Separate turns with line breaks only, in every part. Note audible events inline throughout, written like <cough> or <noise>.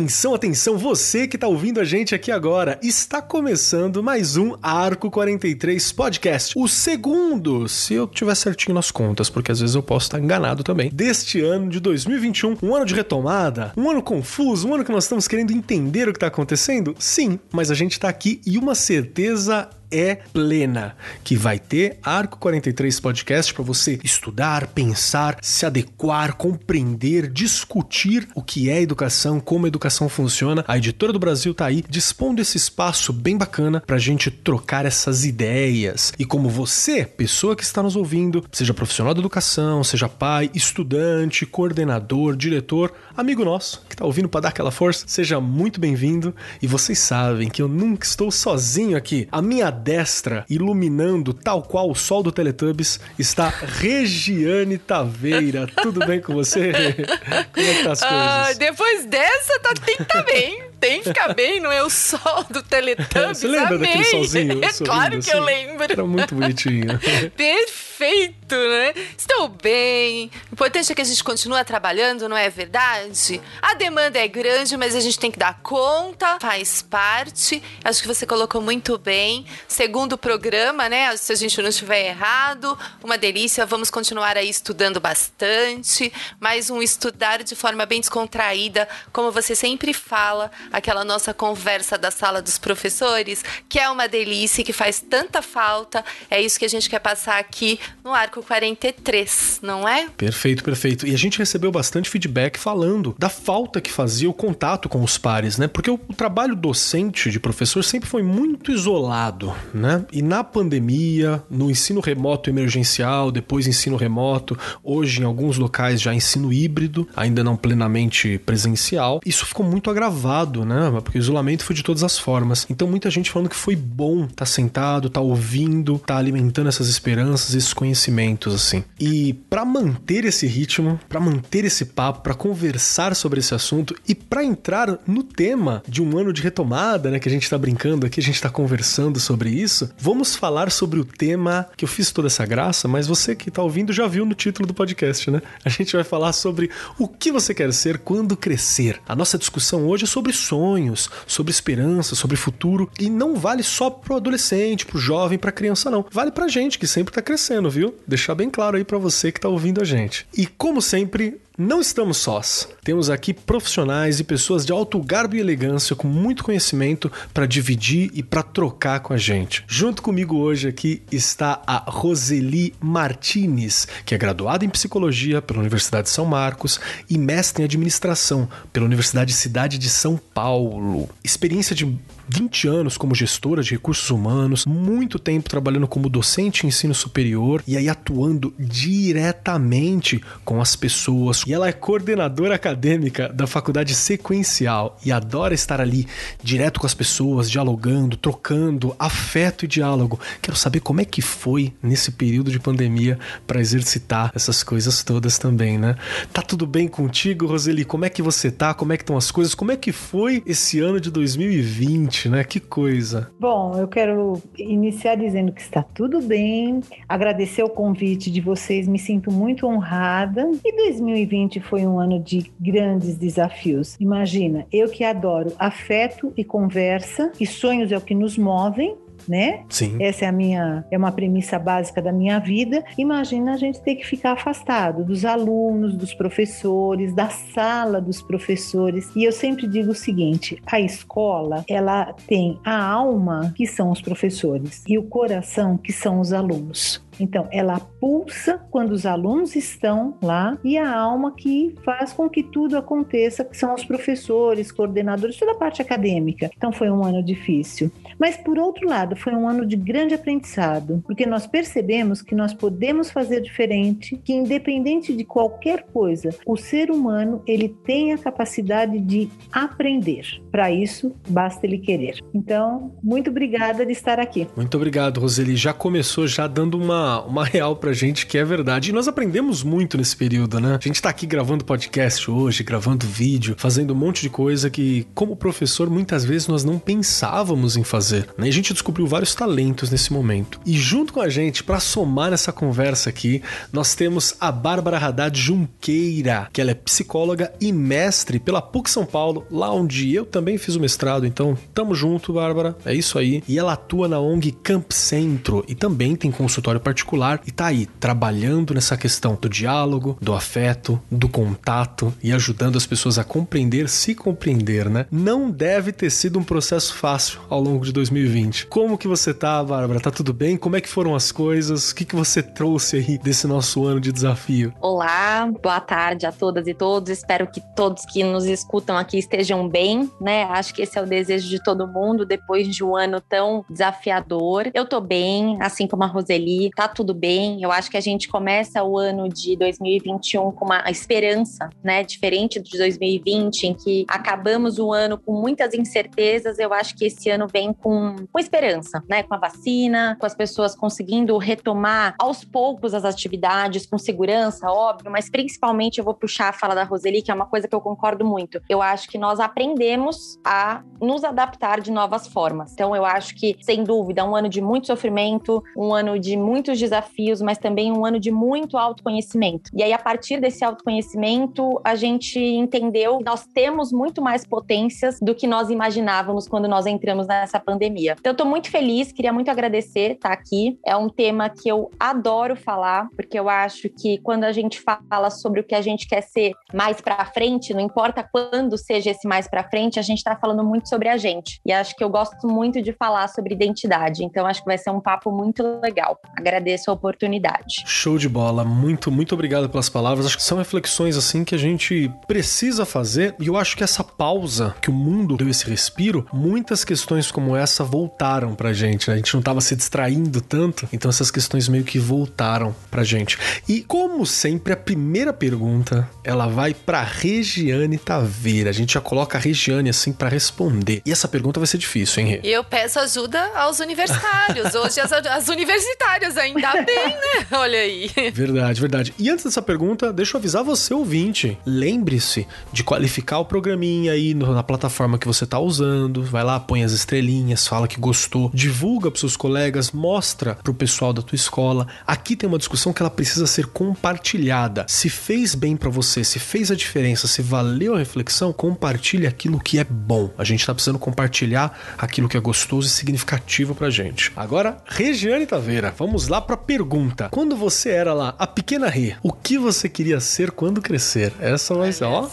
Atenção, atenção, você que está ouvindo a gente aqui agora, está começando mais um Arco 43 Podcast. O segundo, se eu tiver certinho nas contas, porque às vezes eu posso estar enganado também, deste ano de 2021, um ano de retomada, um ano confuso, um ano que nós estamos querendo entender o que está acontecendo? Sim, mas a gente está aqui e uma certeza é plena, que vai ter Arco 43 Podcast para você estudar, pensar, se adequar, compreender, discutir o que é educação, como a educação funciona. A editora do Brasil tá aí dispondo esse espaço bem bacana para a gente trocar essas ideias. E como você, pessoa que está nos ouvindo, seja profissional da educação, seja pai, estudante, coordenador, diretor, amigo nosso que está ouvindo para dar aquela força, seja muito bem-vindo. E vocês sabem que eu nunca estou sozinho aqui. A minha destra, iluminando tal qual o sol do Teletubbies, está Regiane Taveira. Tudo bem com você? <laughs> Como é que tá as coisas? Ah,
depois dessa, tá, tem que tá bem. Tem que ficar bem, não é o sol do Teletubbies.
Você lembra
Amei.
daquele solzinho?
É claro que
assim?
eu lembro.
Era muito bonitinho. <laughs>
Perfeito, né? Estou bem. O importante é que a gente continue trabalhando, não é verdade? A demanda é grande, mas a gente tem que dar conta, faz parte. Acho que você colocou muito bem segundo programa, né? Se a gente não estiver errado, uma delícia. Vamos continuar aí estudando bastante, mas um estudar de forma bem descontraída, como você sempre fala, aquela nossa conversa da sala dos professores, que é uma delícia que faz tanta falta. É isso que a gente quer passar aqui no Arco 43, não é?
Perfeito, perfeito. E a gente recebeu bastante feedback falando da falta que fazia o contato com os pares, né? Porque o trabalho docente de professor sempre foi muito isolado, né? E na pandemia, no ensino remoto emergencial, depois ensino remoto, hoje em alguns locais já ensino híbrido, ainda não plenamente presencial, isso ficou muito agravado, né? Porque o isolamento foi de todas as formas. Então muita gente falando que foi bom estar tá sentado, tá ouvindo, tá alimentando essas esperanças, esses conhecimentos assim. E para manter esse ritmo, para manter esse papo, para conversar sobre esse assunto e para entrar no tema de um ano de retomada, né, que a gente tá brincando aqui, a gente tá conversando sobre isso, vamos falar sobre o tema que eu fiz toda essa graça, mas você que tá ouvindo já viu no título do podcast, né? A gente vai falar sobre o que você quer ser quando crescer. A nossa discussão hoje é sobre sonhos, sobre esperança, sobre futuro e não vale só pro adolescente, pro jovem, pra criança não. Vale pra gente que sempre tá crescendo, viu? Deixar bem claro aí para você que tá ouvindo a gente. E como sempre, não estamos sós. Temos aqui profissionais e pessoas de alto garbo e elegância com muito conhecimento para dividir e para trocar com a gente. Junto comigo hoje aqui está a Roseli Martinez, que é graduada em psicologia pela Universidade de São Marcos e mestre em administração pela Universidade Cidade de São Paulo. Experiência de 20 anos como gestora de recursos humanos, muito tempo trabalhando como docente em ensino superior e aí atuando diretamente com as pessoas. E ela é coordenadora acadêmica da faculdade sequencial e adora estar ali direto com as pessoas, dialogando, trocando afeto e diálogo. Quero saber como é que foi nesse período de pandemia para exercitar essas coisas todas também, né? Tá tudo bem contigo, Roseli? Como é que você tá? Como é que estão as coisas? Como é que foi esse ano de 2020? Né? Que coisa.
Bom, eu quero iniciar dizendo que está tudo bem, agradecer o convite de vocês, me sinto muito honrada. E 2020 foi um ano de grandes desafios. Imagina, eu que adoro afeto e conversa, e sonhos é o que nos movem, né?
Sim.
Essa é a minha é uma premissa básica da minha vida. Imagina a gente ter que ficar afastado dos alunos, dos professores, da sala dos professores. E eu sempre digo o seguinte: a escola, ela tem a alma que são os professores e o coração que são os alunos. Então, ela pulsa quando os alunos estão lá e a alma que faz com que tudo aconteça, que são os professores, coordenadores, toda a parte acadêmica. Então, foi um ano difícil. Mas, por outro lado, foi um ano de grande aprendizado, porque nós percebemos que nós podemos fazer diferente, que independente de qualquer coisa, o ser humano ele tem a capacidade de aprender. Para isso, basta ele querer. Então, muito obrigada de estar aqui.
Muito obrigado, Roseli. Já começou já dando uma uma, real pra gente que é verdade. E nós aprendemos muito nesse período, né? A gente tá aqui gravando podcast hoje, gravando vídeo, fazendo um monte de coisa que, como professor, muitas vezes nós não pensávamos em fazer. Né? A gente descobriu vários talentos nesse momento. E junto com a gente, para somar nessa conversa aqui, nós temos a Bárbara Haddad Junqueira, que ela é psicóloga e mestre pela PUC São Paulo, lá onde eu também fiz o mestrado. Então, tamo junto, Bárbara. É isso aí. E ela atua na ONG Camp Centro e também tem consultório particular e tá aí trabalhando nessa questão do diálogo, do afeto, do contato e ajudando as pessoas a compreender, se compreender, né? Não deve ter sido um processo fácil ao longo de 2020. Como que você tá, Bárbara? Tá tudo bem? Como é que foram as coisas? O que, que você trouxe aí desse nosso ano de desafio?
Olá, boa tarde a todas e todos. Espero que todos que nos escutam aqui estejam bem, né? Acho que esse é o desejo de todo mundo depois de um ano tão desafiador. Eu tô bem, assim como a Roseli, tá tudo bem. Eu acho que a gente começa o ano de 2021 com uma esperança, né? Diferente de 2020, em que acabamos o ano com muitas incertezas. Eu acho que esse ano vem com, com esperança, né? Com a vacina, com as pessoas conseguindo retomar aos poucos as atividades, com segurança, óbvio, mas principalmente eu vou puxar a fala da Roseli, que é uma coisa que eu concordo muito. Eu acho que nós aprendemos a nos adaptar de novas formas. Então, eu acho que, sem dúvida, um ano de muito sofrimento, um ano de muitos desafios, mas também um ano de muito autoconhecimento. E aí, a partir desse autoconhecimento, a gente entendeu que nós temos muito mais potências do que nós imaginávamos quando nós entramos nessa pandemia. Então, eu tô muito feliz, queria muito agradecer estar aqui. É um tema que eu adoro falar, porque eu acho que quando a gente fala sobre o que a gente quer ser mais para frente, não importa quando seja esse mais para frente, a gente está falando muito sobre a gente. E acho que eu gosto muito de falar sobre identidade. Então, acho que vai ser um papo muito legal. Agradeço a oportunidade.
Show de bola. Muito, muito obrigado pelas palavras. Acho que são reflexões assim que a gente precisa fazer. E eu acho que essa pausa que o mundo deu esse respiro, muitas questões como essa voltaram pra gente. Né? A gente não tava se distraindo tanto, então essas questões meio que voltaram pra gente. E como sempre, a primeira pergunta, ela vai pra Regiane Taveira. A gente já coloca a Regiane assim para responder. E essa pergunta vai ser difícil, hein, Rê?
E eu peço ajuda aos universitários. Hoje as, as universitárias ainda <laughs> bem, né? Olha aí.
Verdade, verdade. E antes dessa pergunta, deixa eu avisar você, ouvinte. Lembre-se de qualificar o programinha aí na plataforma que você tá usando. Vai lá, põe as estrelinhas, fala que gostou, divulga pros seus colegas, mostra pro pessoal da tua escola. Aqui tem uma discussão que ela precisa ser compartilhada. Se fez bem para você, se fez a diferença, se valeu a reflexão, compartilhe aquilo que é bom. A gente tá precisando compartilhar aquilo que é gostoso e significativo pra gente. Agora, Regiane Taveira, vamos lá pra pergunta. Quando você era lá, a pequena Rê, o que você queria ser quando crescer? Essa vai ser, ó.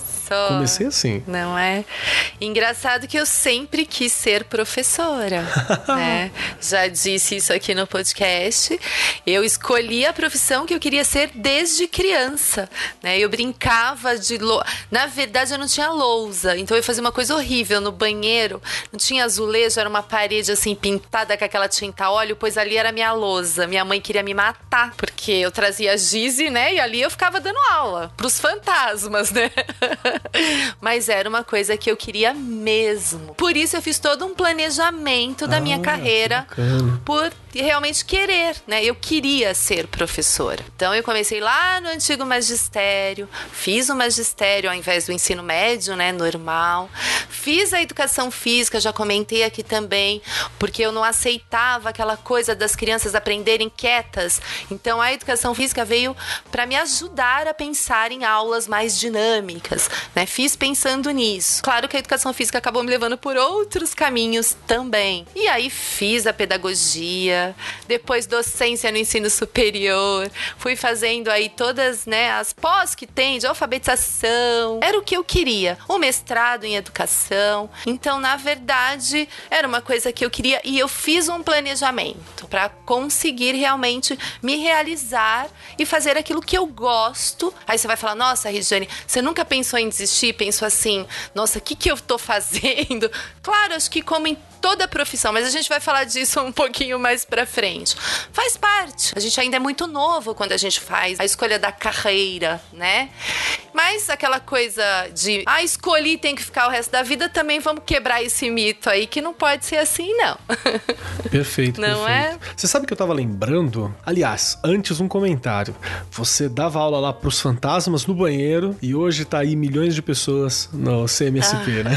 Comecei assim.
Não é? Engraçado que eu sempre quis ser professora, <laughs> né? Já disse isso aqui no podcast. Eu escolhi a profissão que eu queria ser desde criança, né? Eu brincava de lou... na verdade eu não tinha lousa, então eu fazia uma coisa horrível no banheiro, não tinha azulejo, era uma parede assim pintada com aquela tinta óleo, pois ali era minha lousa. Minha mãe queria me matar porque eu trazia giz, né? E ali eu ficava dando aula pros fantasmas, né? <laughs> <laughs> Mas era uma coisa que eu queria mesmo. Por isso eu fiz todo um planejamento da
Ah,
minha carreira por realmente querer, né? Eu queria ser professora. Então eu comecei lá no antigo magistério, fiz o magistério ao invés do ensino médio, né, normal. Fiz a educação física, já comentei aqui também, porque eu não aceitava aquela coisa das crianças aprenderem quietas. Então a educação física veio para me ajudar a pensar em aulas mais dinâmicas, né? Fiz pensando nisso. Claro que a educação física acabou me levando por outros caminhos também. E aí fiz a pedagogia, depois docência no ensino superior, fui fazendo aí todas, né, as pós que tem de alfabetização. Era o que eu queria, o mestrado em educação. Então, na verdade, era uma coisa que eu queria e eu fiz um planejamento para conseguir realmente me realizar e fazer aquilo que eu gosto. Aí você vai falar: "Nossa, Regiane, você nunca pensou em desistir? Pensou assim: "Nossa, o que que eu tô fazendo?" <laughs> Claro, acho que como em toda profissão, mas a gente vai falar disso um pouquinho mais pra frente. Faz parte. A gente ainda é muito novo quando a gente faz a escolha da carreira, né? Mas aquela coisa de, ah, escolhi, tem que ficar o resto da vida, também vamos quebrar esse mito aí, que não pode ser assim, não. <laughs>
Perfeito,
Não
perfeito.
é?
Você sabe que eu tava lembrando? Aliás, antes um comentário. Você dava aula lá pros fantasmas no banheiro e hoje tá aí milhões de pessoas no CMSP, né?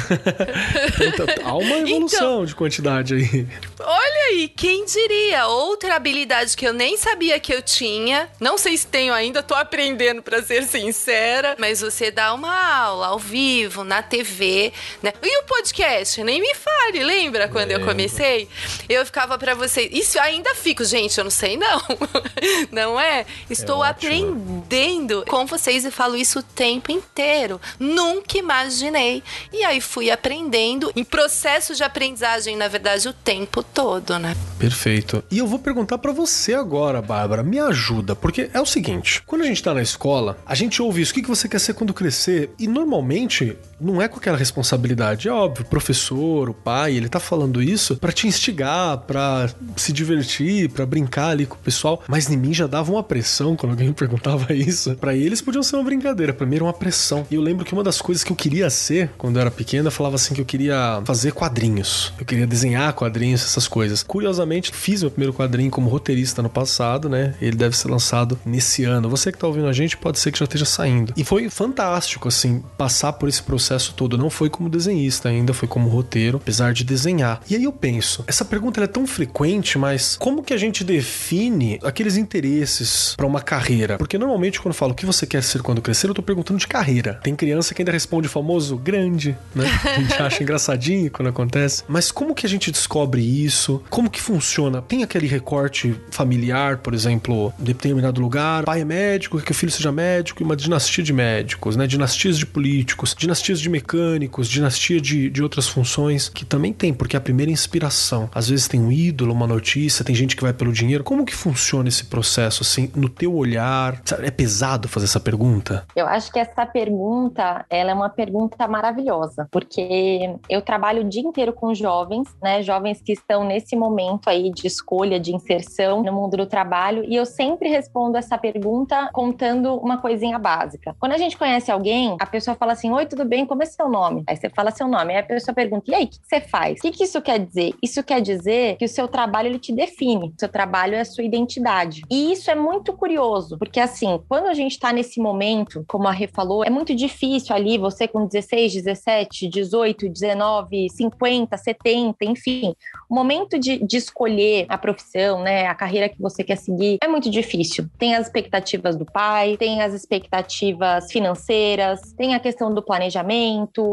<laughs> então, tá- há uma <laughs> evolução de quantidade aí.
Olha aí, quem diria? Outra habilidade que eu nem sabia que eu tinha. Não sei se tenho ainda, tô aprendendo pra ser sincera. Mas você dá uma aula ao vivo, na TV, né? E o podcast? Nem me fale, lembra quando eu comecei? Eu ficava pra vocês. Isso eu ainda fico, gente, eu não sei não. <laughs> não é? Estou
ótimo.
aprendendo com vocês e falo isso o tempo inteiro. Nunca imaginei. E aí fui aprendendo em processo de aprendizagem, na verdade, o tempo todo, né?
Perfeito. E eu vou perguntar pra você agora, Bárbara. Me ajuda, porque é o seguinte: quando a gente tá na escola, a gente ouve isso. O que que você quer ser quando crescer? E normalmente não é com aquela responsabilidade. É óbvio, o professor, o pai, ele tá falando isso pra te instigar, pra se divertir, pra brincar ali com o pessoal. Mas em mim já dava uma pressão quando alguém <laughs> perguntava isso. Pra eles podiam ser uma brincadeira, pra mim era uma pressão. E eu lembro que uma das coisas que eu queria ser quando eu era pequena, eu falava assim que eu queria fazer quadrinhos. Eu queria desenhar quadrinhos, essas coisas. Curiosamente, fiz meu primeiro quadrinho como roteirista no passado, né? Ele deve ser lançado nesse ano. Você que tá ouvindo a gente, pode ser que já esteja saindo. E foi fantástico, assim, passar por esse processo todo. Não foi como desenhista ainda, foi como roteiro, apesar de desenhar. E aí eu penso, essa pergunta é tão frequente, mas como que a gente define aqueles interesses pra uma carreira? Porque normalmente quando eu falo o que você quer ser quando crescer, eu tô perguntando de carreira. Tem criança que ainda responde o famoso grande, né? A gente <laughs> acha engraçadinho quando acontece. Mas como que a gente descobre isso? Como que funciona? Tem aquele recorte familiar, por exemplo, em determinado lugar, pai é médico, que o filho seja médico, e uma dinastia de médicos, né? Dinastias de políticos, dinastias de mecânicos, dinastia de, de outras funções, que também tem, porque é a primeira inspiração. Às vezes tem um ídolo, uma notícia, tem gente que vai pelo dinheiro. Como que funciona esse processo, assim, no teu olhar? É pesado fazer essa pergunta?
Eu acho que essa pergunta, ela é uma pergunta maravilhosa, porque eu trabalho o dia inteiro com jovens, né? Jovens que estão nesse momento aí de escolha, de inserção no mundo do trabalho, e eu sempre respondo essa pergunta contando uma coisinha básica. Quando a gente conhece alguém, a pessoa fala assim: Oi, tudo bem? Como é seu nome? Aí você fala seu nome, aí a pessoa pergunta: E aí, o que você faz? O que, que isso quer dizer? Isso quer dizer que o seu trabalho ele te define, o seu trabalho é a sua identidade. E isso é muito curioso, porque assim, quando a gente tá nesse momento, como a Rê falou, é muito difícil ali, você com 16, 17, 18, 19, 50, 70, enfim. O momento de, de escolher a profissão, né, a carreira que você quer seguir, é muito difícil. Tem as expectativas do pai, tem as expectativas financeiras, tem a questão do planejamento,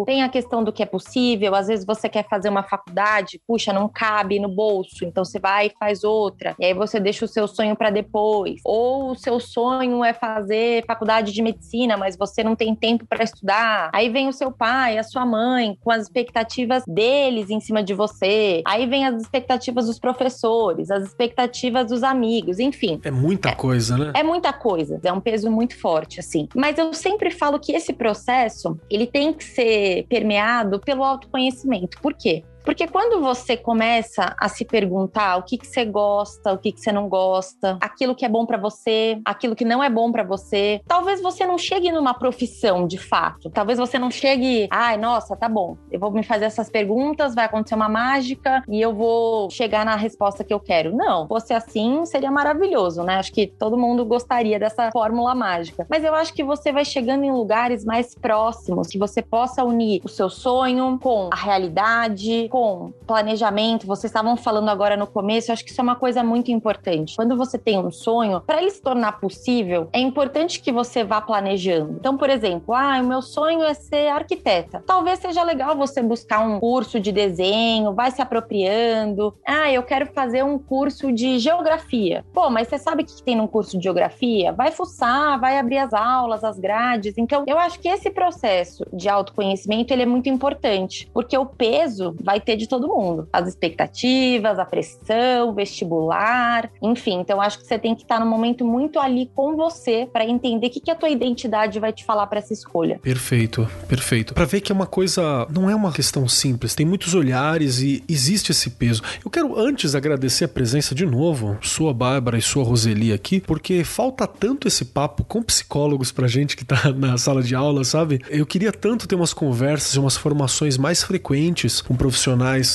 tem a questão do que é possível. Às vezes você quer fazer uma faculdade, puxa, não cabe no bolso, então você vai e faz outra. E aí você deixa o seu sonho para depois. Ou o seu sonho é fazer faculdade de medicina, mas você não tem tempo para estudar. Aí vem o seu pai, a sua mãe, com as expectativas deles em cima de você. Aí vem as expectativas dos professores, as expectativas dos amigos, enfim.
É muita coisa, né?
É muita coisa, é um peso muito forte, assim. Mas eu sempre falo que esse processo, ele tem que ser permeado pelo autoconhecimento. Por quê? Porque quando você começa a se perguntar o que, que você gosta, o que, que você não gosta, aquilo que é bom pra você, aquilo que não é bom pra você, talvez você não chegue numa profissão de fato. Talvez você não chegue, ai, nossa, tá bom, eu vou me fazer essas perguntas, vai acontecer uma mágica e eu vou chegar na resposta que eu quero. Não, fosse assim, seria maravilhoso, né? Acho que todo mundo gostaria dessa fórmula mágica. Mas eu acho que você vai chegando em lugares mais próximos, que você possa unir o seu sonho com a realidade, com planejamento. Vocês estavam falando agora no começo, eu acho que isso é uma coisa muito importante. Quando você tem um sonho, para ele se tornar possível, é importante que você vá planejando. Então, por exemplo, ah, o meu sonho é ser arquiteta. Talvez seja legal você buscar um curso de desenho, vai se apropriando. Ah, eu quero fazer um curso de geografia. Pô, mas você sabe o que tem num curso de geografia? Vai fuçar, vai abrir as aulas, as grades. Então, eu acho que esse processo de autoconhecimento ele é muito importante, porque o peso vai vai ter de todo mundo. As expectativas, a pressão, vestibular, enfim. Então acho que você tem que estar no momento muito ali com você para entender o que, que a tua identidade vai te falar para essa escolha.
Perfeito, perfeito. Para ver que é uma coisa, não é uma questão simples, tem muitos olhares e existe esse peso. Eu quero antes agradecer a presença de novo, sua Bárbara e sua Roseli aqui, porque falta tanto esse papo com psicólogos pra gente que tá na sala de aula, sabe? Eu queria tanto ter umas conversas e umas formações mais frequentes com profissionais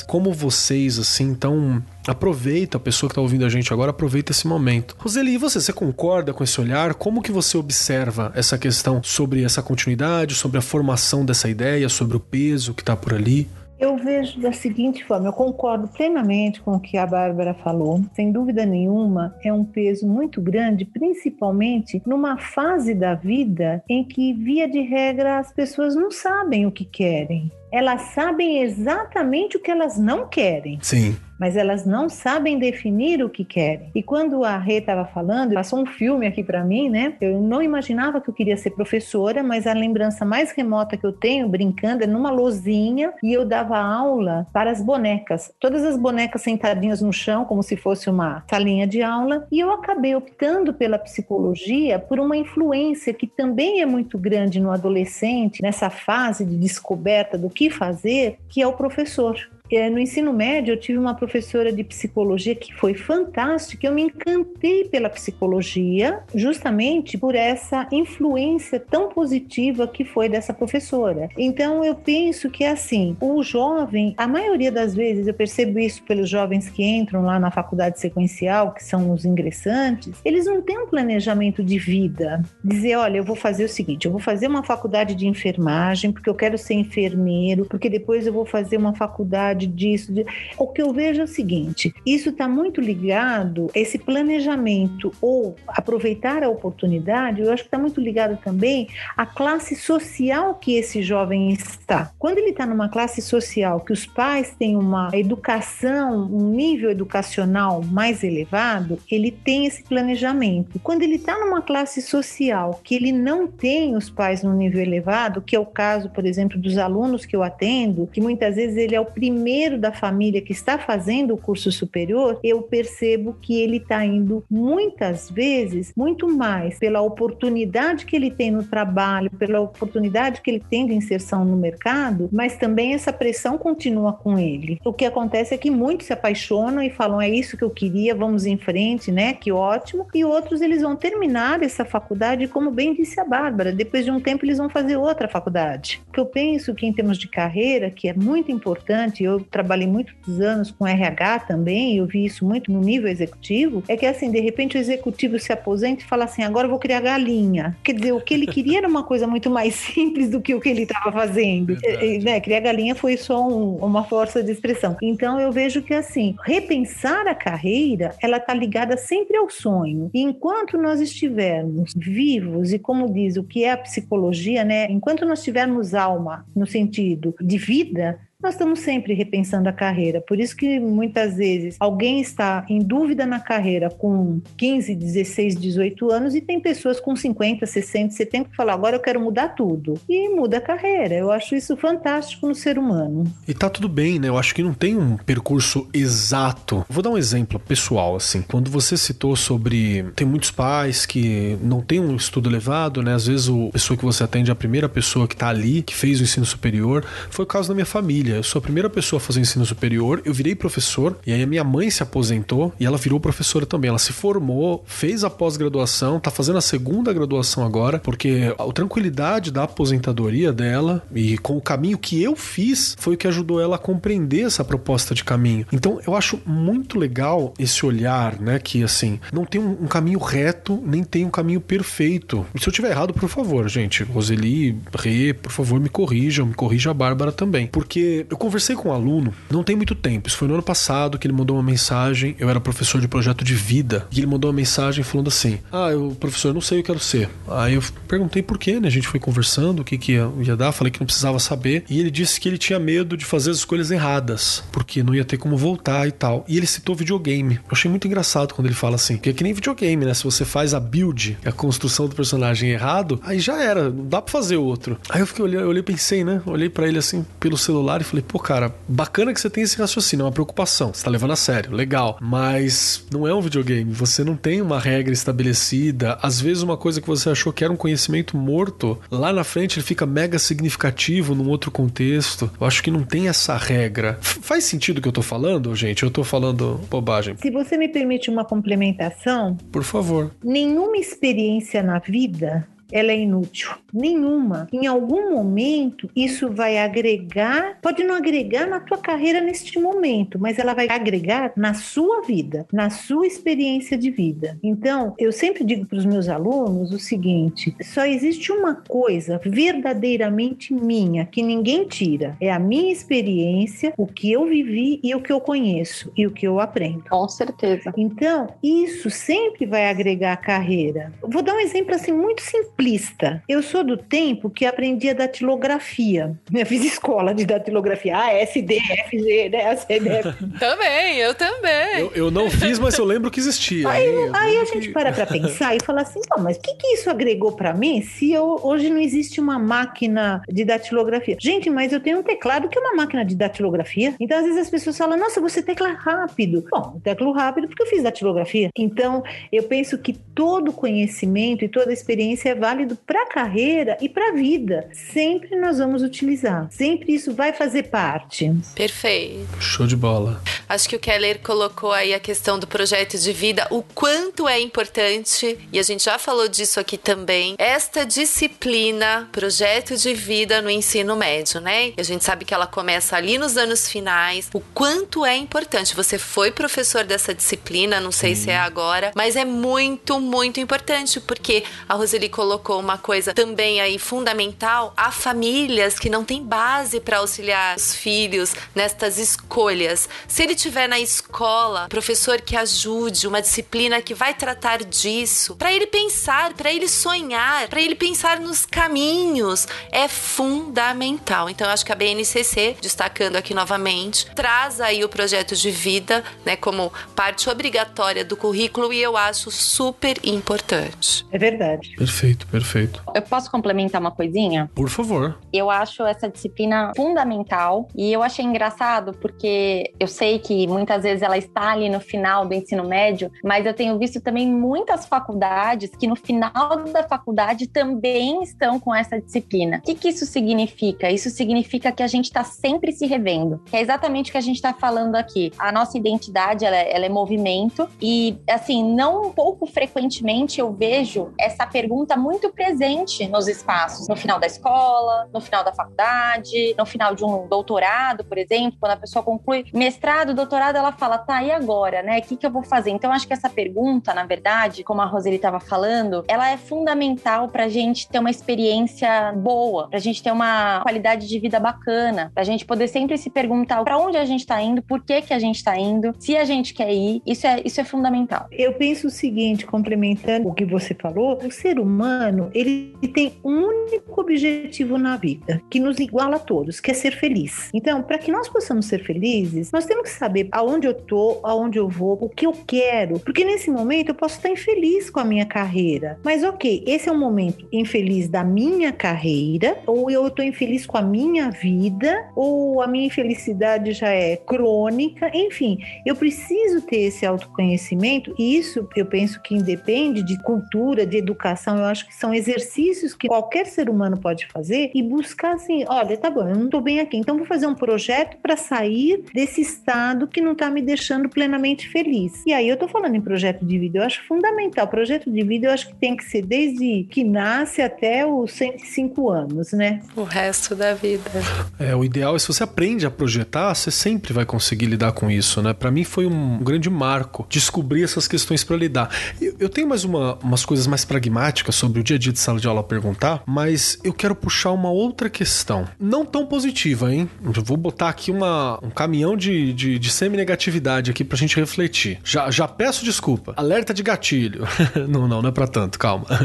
como vocês, assim, então aproveita, a pessoa que está ouvindo a gente agora, aproveita esse momento. Roseli, e você, você concorda com esse olhar? Como que você observa essa questão sobre essa continuidade, sobre a formação dessa ideia, sobre o peso que está por ali?
Eu vejo da seguinte forma, eu concordo plenamente com o que a Bárbara falou. Sem dúvida nenhuma, é um peso muito grande, principalmente numa fase da vida em que, via de regra, as pessoas não sabem o que querem. Elas sabem exatamente o que elas não querem.
Sim
mas elas não sabem definir o que querem. E quando a Rê estava falando, passou um filme aqui para mim, né? Eu não imaginava que eu queria ser professora, mas a lembrança mais remota que eu tenho brincando é numa lozinha e eu dava aula para as bonecas. Todas as bonecas sentadinhas no chão, como se fosse uma salinha de aula, e eu acabei optando pela psicologia por uma influência que também é muito grande no adolescente, nessa fase de descoberta do que fazer, que é o professor. É, no ensino médio, eu tive uma professora de psicologia que foi fantástica. Eu me encantei pela psicologia, justamente por essa influência tão positiva que foi dessa professora. Então, eu penso que, assim, o jovem, a maioria das vezes, eu percebo isso pelos jovens que entram lá na faculdade sequencial, que são os ingressantes, eles não têm um planejamento de vida. Dizer, olha, eu vou fazer o seguinte: eu vou fazer uma faculdade de enfermagem, porque eu quero ser enfermeiro, porque depois eu vou fazer uma faculdade disso. De... O que eu vejo é o seguinte: isso está muito ligado, esse planejamento ou aproveitar a oportunidade, eu acho que está muito ligado também à classe social que esse jovem está. Quando ele está numa classe social que os pais têm uma educação, um nível educacional mais elevado, ele tem esse planejamento. Quando ele está numa classe social que ele não tem os pais no nível elevado, que é o caso, por exemplo, dos alunos que eu atendo, que muitas vezes ele é o primeiro primeiro da família que está fazendo o curso superior, eu percebo que ele está indo muitas vezes muito mais pela oportunidade que ele tem no trabalho, pela oportunidade que ele tem de inserção no mercado, mas também essa pressão continua com ele. O que acontece é que muitos se apaixonam e falam: é isso que eu queria, vamos em frente, né? Que ótimo. E outros eles vão terminar essa faculdade, como bem disse a Bárbara, depois de um tempo eles vão fazer outra faculdade. O que eu penso que em termos de carreira, que é muito importante, eu trabalhei muitos anos com RH também, eu vi isso muito no nível executivo, é que assim, de repente o executivo se aposenta e fala assim, agora eu vou criar galinha. Quer dizer, o que ele queria era uma coisa muito mais <laughs> simples do que o que ele estava fazendo. É, né? Criar galinha foi só um, uma força de expressão. Então eu vejo que assim, repensar a carreira, ela está ligada sempre ao sonho. E enquanto nós estivermos vivos, e como diz o que é a psicologia, né? Enquanto nós tivermos alma no sentido de vida, nós estamos sempre repensando a carreira. Por isso que muitas vezes alguém está em dúvida na carreira com 15, 16, 18 anos e tem pessoas com 50, 60, 70 que falam: agora eu quero mudar tudo. E muda a carreira. Eu acho isso fantástico no ser humano.
E tá tudo bem, né? Eu acho que não tem um percurso exato. Vou dar um exemplo pessoal, assim. Quando você citou sobre. Tem muitos pais que não têm um estudo elevado, né? Às vezes a pessoa que você atende é a primeira pessoa que tá ali, que fez o ensino superior. Foi o caso da minha família família. Eu sou a primeira pessoa a fazer ensino superior. Eu virei professor e aí a minha mãe se aposentou e ela virou professora também. Ela se formou, fez a pós-graduação, tá fazendo a segunda graduação agora, porque a tranquilidade da aposentadoria dela e com o caminho que eu fiz foi o que ajudou ela a compreender essa proposta de caminho. Então eu acho muito legal esse olhar, né? Que assim, não tem um, um caminho reto, nem tem um caminho perfeito. Se eu tiver errado, por favor, gente, Roseli, Rê, por favor, me corrijam, me corrija a Bárbara também. Porque eu conversei com um aluno, não tem muito tempo, isso foi no ano passado que ele mandou uma mensagem. Eu era professor de projeto de vida, e ele mandou uma mensagem falando assim: Ah, eu, professor, eu não sei o que quero ser. Aí eu perguntei por quê, né? A gente foi conversando, o que, que ia, dar, falei que não precisava saber. E ele disse que ele tinha medo de fazer as escolhas erradas, porque não ia ter como voltar e tal. E ele citou videogame. Eu achei muito engraçado quando ele fala assim, que é que nem videogame, né? Se você faz a build, a construção do personagem errado, aí já era, não dá pra fazer outro. Aí eu fiquei olhando, eu olhei pensei, né? Olhei para ele assim pelo celular e falei, pô, cara, bacana que você tem esse raciocínio, é uma preocupação, você tá levando a sério, legal. Mas não é um videogame, você não tem uma regra estabelecida. Às vezes, uma coisa que você achou que era um conhecimento morto, lá na frente ele fica mega significativo num outro contexto. Eu acho que não tem essa regra. F faz sentido o que eu tô falando, gente? Eu tô falando bobagem.
Se você me permite uma complementação.
Por favor.
Nenhuma experiência na vida ela é inútil. Nenhuma. Em algum momento, isso vai agregar, pode não agregar na tua carreira neste momento, mas ela vai agregar na sua vida, na sua experiência de vida. Então, eu sempre digo para os meus alunos o seguinte: só existe uma coisa verdadeiramente minha que ninguém tira, é a minha experiência, o que eu vivi e o que eu conheço e o que eu aprendo.
Com certeza.
Então, isso sempre vai agregar a carreira. Vou dar um exemplo assim muito simples simplista. Eu sou do tempo que aprendi a datilografia. <laughs> Eu fiz escola de datilografia. A, S, D, F, G, né? A, C, D, F. <laughs>
também, eu também.
Eu, eu, não fiz, mas eu lembro que existia.
Aí, aí a gente para pra <laughs> pensar e fala assim, não, mas o que, que isso agregou para mim se eu, hoje não existe uma máquina de datilografia? Gente, mas eu tenho um teclado que é uma máquina de datilografia. Então, às vezes as pessoas falam, nossa, você tecla rápido. Bom, eu teclo rápido porque eu fiz datilografia. Então, eu penso que todo conhecimento e toda experiência é válida válido para a carreira e para a vida. Sempre nós vamos utilizar. Sempre isso vai fazer parte.
Perfeito.
Show de bola.
Acho que o Keller colocou aí a questão do projeto de vida, o quanto é importante, e a gente já falou disso aqui também, esta disciplina, projeto de vida no ensino médio, né? E a gente sabe que ela começa ali nos anos finais, o quanto é importante. Você foi professor dessa disciplina, não sei Sim. se é agora, mas é muito, muito importante, porque a Roseli colocou colocou uma coisa também aí fundamental a famílias que não têm base para auxiliar os filhos nestas escolhas. Se ele tiver na escola, professor que ajude, uma disciplina que vai tratar disso, para ele pensar, para ele sonhar, para ele pensar nos caminhos, é fundamental. Então eu acho que a BNCC, destacando aqui novamente, traz aí o projeto de vida, né, como parte obrigatória do currículo e eu acho super importante.
É verdade.
Perfeito perfeito.
Eu posso complementar uma coisinha?
Por favor.
Eu acho essa disciplina fundamental e eu achei engraçado porque eu sei que muitas vezes ela está ali no final do ensino médio, mas eu tenho visto também muitas faculdades que no final da faculdade também estão com essa disciplina. O que, que isso significa? Isso significa que a gente está sempre se revendo, que é exatamente o que a gente está falando aqui. A nossa identidade ela é, ela é movimento e assim não um pouco frequentemente eu vejo essa pergunta muito muito presente nos espaços, no final da escola, no final da faculdade, no final de um doutorado, por exemplo, quando a pessoa conclui mestrado, doutorado, ela fala, tá, e agora, né? O que, que eu vou fazer? Então, acho que essa pergunta, na verdade, como a Roseli estava falando, ela é fundamental para a gente ter uma experiência boa, para a gente ter uma qualidade de vida bacana, para a gente poder sempre se perguntar para onde a gente está indo, por que, que a gente está indo, se a gente quer ir, isso é, isso é fundamental.
Eu penso o seguinte, complementando o que você falou, o ser humano humano, ele tem um único objetivo na vida, que nos iguala a todos, que é ser feliz. Então, para que nós possamos ser felizes, nós temos que saber aonde eu tô, aonde eu vou, o que eu quero, porque nesse momento eu posso estar infeliz com a minha carreira. Mas OK, esse é um momento infeliz da minha carreira, ou eu estou infeliz com a minha vida, ou a minha infelicidade já é crônica, enfim, eu preciso ter esse autoconhecimento e isso eu penso que independe de cultura, de educação, eu acho que são exercícios que qualquer ser humano pode fazer e buscar assim: olha, tá bom, eu não estou bem aqui, então vou fazer um projeto para sair desse estado que não está me deixando plenamente feliz. E aí eu estou falando em projeto de vida, eu acho fundamental. Projeto de vida eu acho que tem que ser desde que nasce até os 105 anos, né?
O resto da vida.
É, o ideal é se você aprende a projetar, você sempre vai conseguir lidar com isso, né? Para mim foi um grande marco descobrir essas questões para lidar. Eu, eu tenho mais uma, umas coisas mais pragmáticas sobre o dia a dia de sala de aula perguntar, mas eu quero puxar uma outra questão. Não tão positiva, hein? Eu vou botar aqui uma, um caminhão de, de, de semi-negatividade aqui pra gente refletir. Já, já peço desculpa. Alerta de gatilho. <laughs> não, não, não é pra tanto, calma. <laughs>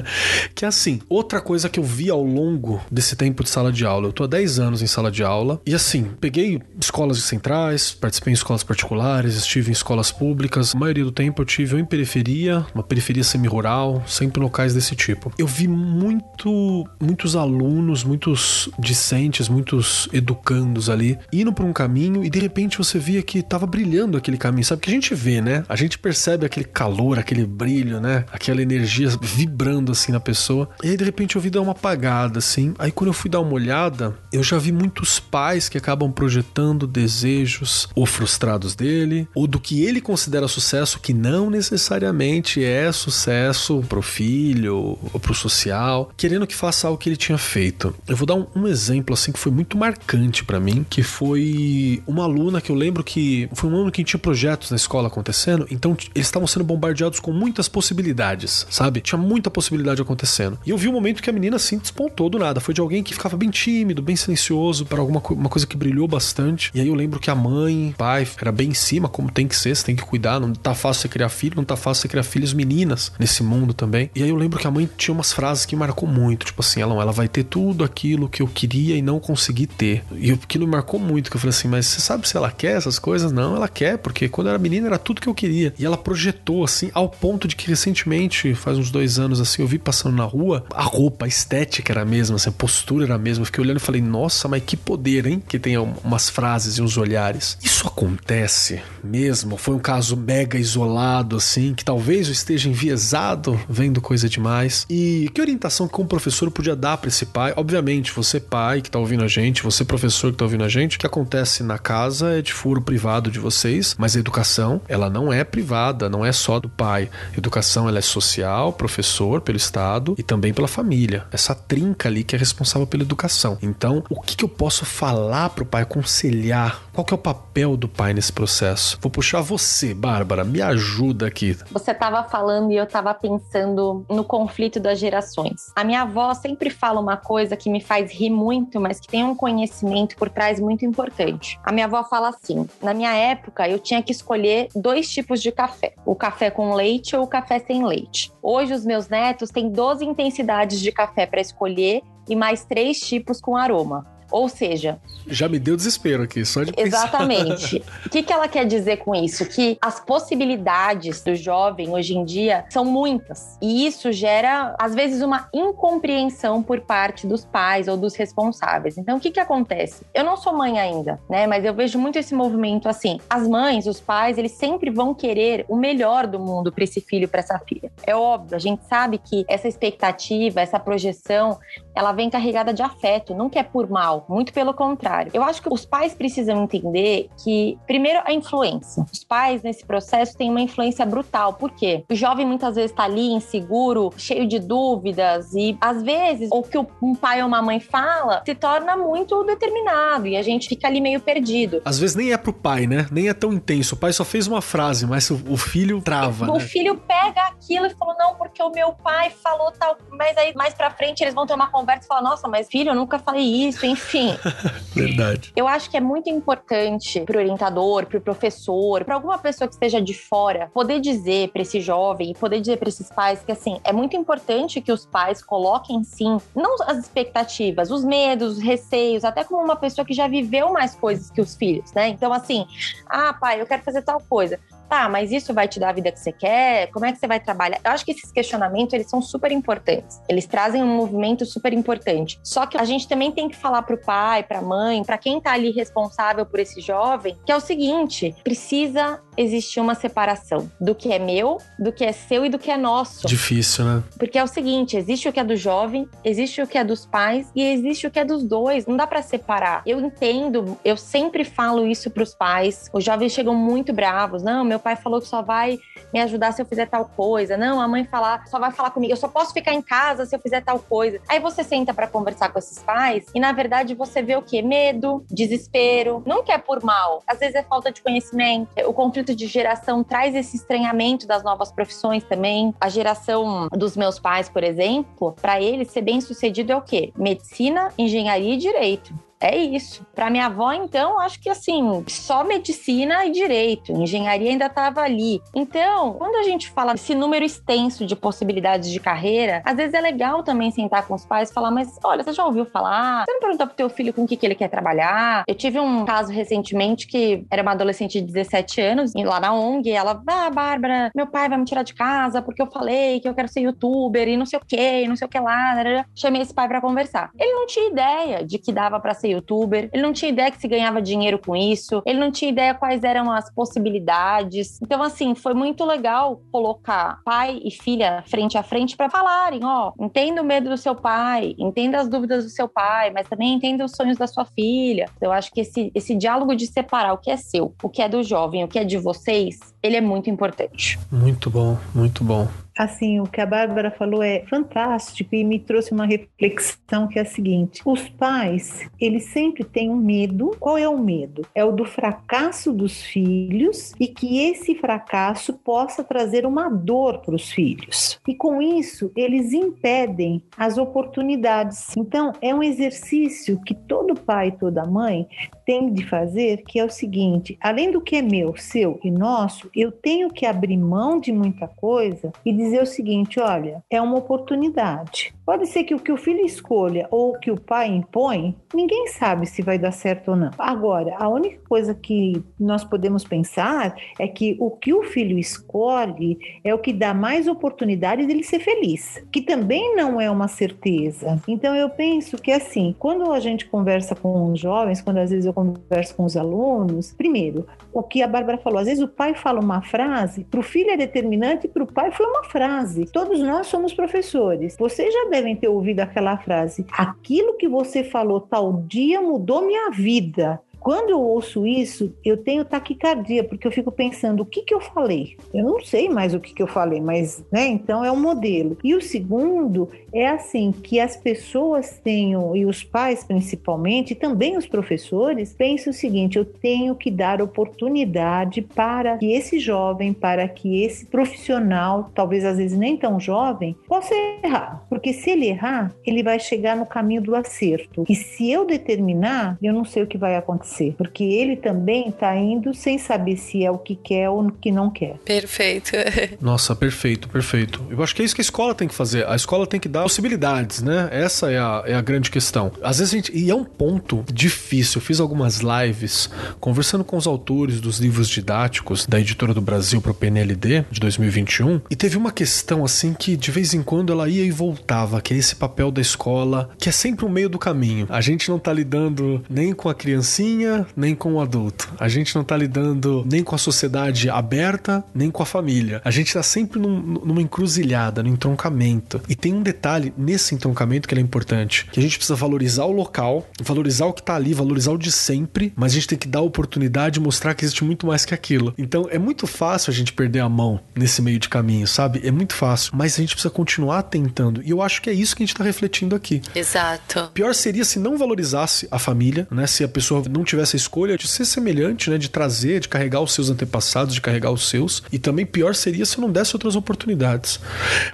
Que é assim, outra coisa que eu vi ao longo desse tempo de sala de aula. Eu tô há 10 anos em sala de aula e assim, peguei escolas centrais, participei em escolas particulares, estive em escolas públicas. A maioria do tempo eu tive em periferia, uma periferia semi-rural, sempre locais desse tipo. Eu eu vi muito, muitos alunos, muitos discentes, muitos educandos ali indo por um caminho e de repente você via que tava brilhando aquele caminho, sabe? Que a gente vê, né? A gente percebe aquele calor, aquele brilho, né? Aquela energia vibrando assim na pessoa. E aí de repente eu vi dar uma apagada assim. Aí quando eu fui dar uma olhada, eu já vi muitos pais que acabam projetando desejos ou frustrados dele, ou do que ele considera sucesso que não necessariamente é sucesso pro filho ou pro social, querendo que faça algo que ele tinha feito. Eu vou dar um, um exemplo assim que foi muito marcante para mim, que foi uma aluna que eu lembro que foi um ano que tinha projetos na escola acontecendo, então eles estavam sendo bombardeados com muitas possibilidades, sabe? Tinha muita possibilidade acontecendo. E eu vi um momento que a menina assim despontou do nada, foi de alguém que ficava bem tímido, bem silencioso, para alguma co uma coisa que brilhou bastante. E aí eu lembro que a mãe, pai, era bem em cima, como tem que ser, você tem que cuidar, não tá fácil você criar filho, não tá fácil você criar filhos meninas nesse mundo também. E aí eu lembro que a mãe tinha umas frases que marcou muito, tipo assim, ela, ela vai ter tudo aquilo que eu queria e não consegui ter. E aquilo me marcou muito, que eu falei assim, mas você sabe se ela quer essas coisas? Não, ela quer, porque quando eu era menina era tudo que eu queria. E ela projetou, assim, ao ponto de que recentemente, faz uns dois anos, assim, eu vi passando na rua, a roupa, a estética era a mesma, assim, a postura era a mesma. Eu fiquei olhando e falei, nossa, mas que poder, hein? Que tem umas frases e uns olhares. Isso acontece mesmo? Foi um caso mega isolado, assim, que talvez eu esteja enviesado vendo coisa demais. E que orientação que como professor podia dar para esse pai? Obviamente, você pai que tá ouvindo a gente, você professor que tá ouvindo a gente, o que acontece na casa é de furo privado de vocês, mas a educação, ela não é privada, não é só do pai. Educação, ela é social, professor, pelo Estado e também pela família. Essa trinca ali que é responsável pela educação. Então, o que, que eu posso falar pro pai, aconselhar? Qual que é o papel do pai nesse processo? Vou puxar você, Bárbara, me ajuda aqui.
Você estava falando e eu estava pensando no conflito das gerações. A minha avó sempre fala uma coisa que me faz rir muito, mas que tem um conhecimento por trás muito importante. A minha avó fala assim: na minha época eu tinha que escolher dois tipos de café: o café com leite ou o café sem leite. Hoje os meus netos têm 12 intensidades de café para escolher e mais três tipos com aroma. Ou seja.
Já me deu desespero aqui, só de
Exatamente. <laughs> o que, que ela quer dizer com isso? Que as possibilidades do jovem hoje em dia são muitas. E isso gera, às vezes, uma incompreensão por parte dos pais ou dos responsáveis. Então, o que, que acontece? Eu não sou mãe ainda, né? Mas eu vejo muito esse movimento assim. As mães, os pais, eles sempre vão querer o melhor do mundo para esse filho, para essa filha. É óbvio, a gente sabe que essa expectativa, essa projeção, ela vem carregada de afeto, nunca é por mal, muito pelo contrário. Eu acho que os pais precisam entender que, primeiro, a influência. Os pais, nesse processo, têm uma influência brutal. Por quê? O jovem muitas vezes está ali inseguro, cheio de dúvidas, e às vezes o que um pai ou uma mãe fala se torna muito determinado e a gente fica ali meio perdido.
Às vezes nem é pro pai, né? Nem é tão intenso. O pai só fez uma frase, mas o, o filho trava.
O
né?
filho pega aquilo e falou: não, porque o meu pai falou tal. Mas aí mais pra frente eles vão ter uma conversa e falar: nossa, mas filho, eu nunca falei isso, enfim. <laughs>
Verdade.
Eu acho que é muito importante pro orientador, pro professor, para alguma pessoa que esteja de fora, poder dizer para esse jovem, poder dizer para esses pais que assim, é muito importante que os pais coloquem sim, não as expectativas, os medos, os receios, até como uma pessoa que já viveu mais coisas que os filhos, né? Então assim, ah, pai, eu quero fazer tal coisa. Tá, mas isso vai te dar a vida que você quer? Como é que você vai trabalhar? Eu acho que esses questionamentos, eles são super importantes. Eles trazem um movimento super importante. Só que a gente também tem que falar pro pai, pra mãe, para quem tá ali responsável por esse jovem, que é o seguinte, precisa existir uma separação do que é meu, do que é seu e do que é nosso.
Difícil, né?
Porque é o seguinte, existe o que é do jovem, existe o que é dos pais e existe o que é dos dois. Não dá para separar. Eu entendo, eu sempre falo isso pros pais. Os jovens chegam muito bravos. Não, meu pai falou que só vai me ajudar se eu fizer tal coisa. Não, a mãe falar, só vai falar comigo. Eu só posso ficar em casa se eu fizer tal coisa. Aí você senta para conversar com esses pais e na verdade você vê o quê? Medo, desespero. Não que é por mal. Às vezes é falta de conhecimento. O conflito de geração traz esse estranhamento das novas profissões também. A geração dos meus pais, por exemplo, para eles ser bem sucedido é o quê? Medicina, engenharia e direito. É isso. Para minha avó, então, acho que assim, só medicina e direito, engenharia ainda estava ali. Então, quando a gente fala desse número extenso de possibilidades de carreira, às vezes é legal também sentar com os pais e falar: mas olha, você já ouviu falar? Você não perguntou pro teu filho com o que, que ele quer trabalhar? Eu tive um caso recentemente que era uma adolescente de 17 anos, e lá na ONG, ela, ah, Bárbara, meu pai vai me tirar de casa porque eu falei que eu quero ser youtuber e não sei o que, não sei o que lá. Chamei esse pai para conversar. Ele não tinha ideia de que dava para ser youtuber, ele não tinha ideia que se ganhava dinheiro com isso, ele não tinha ideia quais eram as possibilidades. Então, assim, foi muito legal colocar pai e filha frente a frente para falarem: ó, oh, entenda o medo do seu pai, entenda as dúvidas do seu pai, mas também entenda os sonhos da sua filha. Eu acho que esse, esse diálogo de separar o que é seu, o que é do jovem, o que é de vocês, ele é muito importante.
Muito bom, muito bom
assim, o que a Bárbara falou é fantástico e me trouxe uma reflexão que é a seguinte: os pais, eles sempre têm um medo. Qual é o medo? É o do fracasso dos filhos e que esse fracasso possa trazer uma dor para os filhos. E com isso, eles impedem as oportunidades. Então, é um exercício que todo pai e toda mãe tem de fazer, que é o seguinte: além do que é meu, seu e nosso, eu tenho que abrir mão de muita coisa e dizer o seguinte: olha, é uma oportunidade. Pode ser que o que o filho escolha ou que o pai impõe, ninguém sabe se vai dar certo ou não. Agora, a única coisa que nós podemos pensar é que o que o filho escolhe é o que dá mais oportunidade dele ser feliz, que também não é uma certeza. Então eu penso que assim, quando a gente conversa com os jovens, quando às vezes eu converso com os alunos, primeiro, o que a Bárbara falou, às vezes o pai fala uma frase, para o filho é determinante, para o pai foi uma frase. Todos nós somos professores. Vocês já devem ter ouvido aquela frase: aquilo que você falou tal dia mudou minha vida. Quando eu ouço isso, eu tenho taquicardia, porque eu fico pensando, o que, que eu falei? Eu não sei mais o que, que eu falei, mas, né, então é um modelo. E o segundo é assim, que as pessoas tenham, e os pais principalmente, e também os professores, pensem o seguinte, eu tenho que dar oportunidade para que esse jovem, para que esse profissional, talvez às vezes nem tão jovem, possa errar. Porque se ele errar, ele vai chegar no caminho do acerto. E se eu determinar, eu não sei o que vai acontecer ser, porque ele também está indo sem saber se é o que quer ou o que não quer.
Perfeito. <laughs>
Nossa, perfeito, perfeito. Eu acho que é isso que a escola tem que fazer. A escola tem que dar possibilidades, né? Essa é a, é a grande questão. Às vezes a gente. E é um ponto difícil. Eu fiz algumas lives conversando com os autores dos livros didáticos da editora do Brasil para o PNLD de 2021 e teve uma questão assim que de vez em quando ela ia e voltava, que é esse papel da escola, que é sempre o um meio do caminho. A gente não tá lidando nem com a criancinha nem com o adulto. A gente não tá lidando nem com a sociedade aberta, nem com a família. A gente tá sempre num, numa encruzilhada, no entroncamento. E tem um detalhe nesse entroncamento que é importante, que a gente precisa valorizar o local, valorizar o que tá ali, valorizar o de sempre, mas a gente tem que dar a oportunidade e mostrar que existe muito mais que aquilo. Então é muito fácil a gente perder a mão nesse meio de caminho, sabe? É muito fácil, mas a gente precisa continuar tentando. E eu acho que é isso que a gente tá refletindo aqui.
Exato.
Pior seria se não valorizasse a família, né? Se a pessoa não tivesse a escolha de ser semelhante, né? De trazer, de carregar os seus antepassados, de carregar os seus. E também pior seria se não desse outras oportunidades.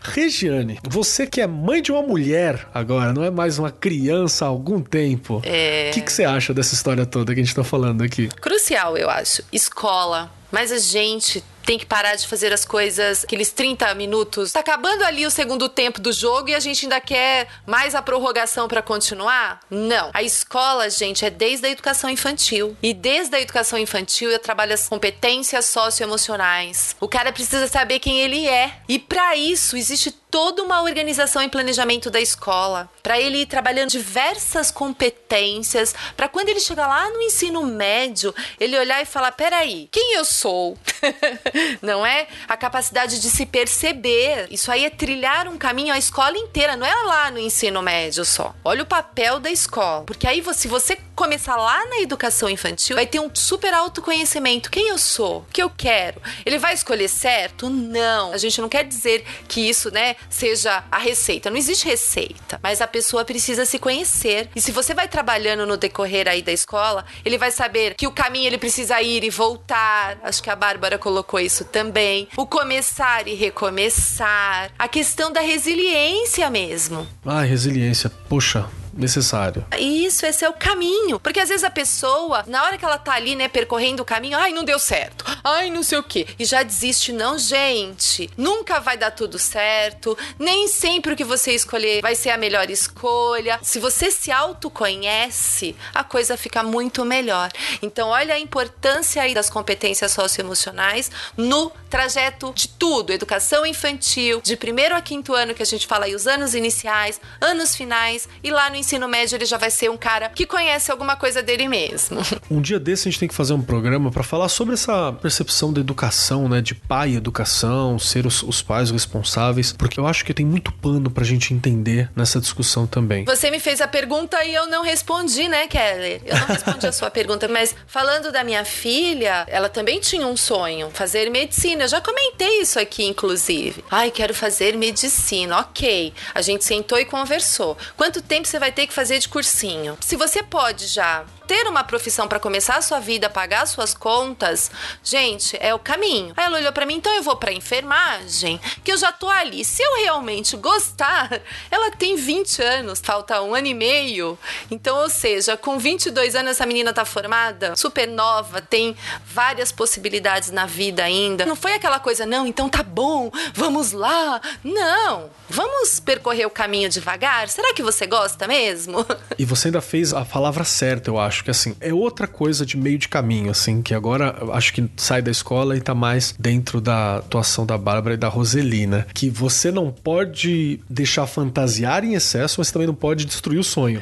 Regiane, você que é mãe de uma mulher agora, não é mais uma criança há algum tempo. É... O que, que você acha dessa história toda que a gente tá falando aqui?
Crucial, eu acho. Escola. Mas a gente tem que parar de fazer as coisas, aqueles 30 minutos. Tá acabando ali o segundo tempo do jogo e a gente ainda quer mais a prorrogação para continuar? Não. A escola, gente, é desde a educação infantil. E desde a educação infantil eu trabalho as competências socioemocionais. O cara precisa saber quem ele é. E para isso existe toda uma organização e planejamento da escola, para ele ir trabalhando diversas competências, para quando ele chegar lá no ensino médio, ele olhar e falar: peraí, quem eu sou? <laughs> não é? A capacidade de se perceber. Isso aí é trilhar um caminho a escola inteira, não é lá no ensino médio só. Olha o papel da escola. Porque aí, se você começar lá na educação infantil, vai ter um super autoconhecimento. Quem eu sou? O que eu quero? Ele vai escolher certo? Não. A gente não quer dizer que isso, né, seja a receita. Não existe receita. Mas a pessoa precisa se conhecer. E se você vai trabalhando no decorrer aí da escola, ele vai saber que o caminho ele precisa ir e voltar. Acho que a Bárbara colocou isso também. O começar e recomeçar. A questão da resiliência mesmo.
Ah, resiliência. Poxa, necessário.
Isso, esse é o caminho. Porque às vezes a pessoa, na hora que ela tá ali, né, percorrendo o caminho, ai, não deu certo. Ai, não sei o quê. E já desiste, não, gente. Nunca vai dar tudo certo. Nem sempre o que você escolher vai ser a melhor escolha. Se você se autoconhece, a coisa fica muito melhor. Então, olha a importância aí das competências socioemocionais no trajeto de tudo, educação infantil, de primeiro a quinto ano que a gente fala aí os anos iniciais, anos finais e lá no ensino médio ele já vai ser um cara que conhece alguma coisa dele mesmo. <laughs>
Um dia desse a gente tem que fazer um programa para falar sobre essa percepção da educação, né, de pai e educação, ser os, os pais responsáveis, porque eu acho que tem muito pano pra gente entender nessa discussão também.
Você me fez a pergunta e eu não respondi, né, Keller? Eu não respondi a sua <laughs> pergunta, mas falando da minha filha, ela também tinha um sonho, fazer medicina. Eu já comentei isso aqui, inclusive. Ai, quero fazer medicina. Ok. A gente sentou e conversou. Quanto tempo você vai ter que fazer de cursinho? Se você pode já ter uma profissão para começar a sua vida, pagar suas contas, gente, é o caminho. Aí ela olhou para mim, então eu vou para enfermagem, que eu já tô ali. Se eu realmente gostar, ela tem 20 anos, falta um ano e meio. Então, ou seja, com 22 anos essa menina tá formada, super nova, tem várias possibilidades na vida ainda. Não foi aquela coisa, não, então tá bom, vamos lá. Não, vamos percorrer o caminho devagar. Será que você gosta mesmo?
E você ainda fez a palavra certa, eu acho acho que assim, é outra coisa de meio de caminho, assim, que agora acho que sai da escola e tá mais dentro da atuação da Bárbara e da Roselina. Que você não pode deixar fantasiar em excesso, mas também não pode destruir o sonho.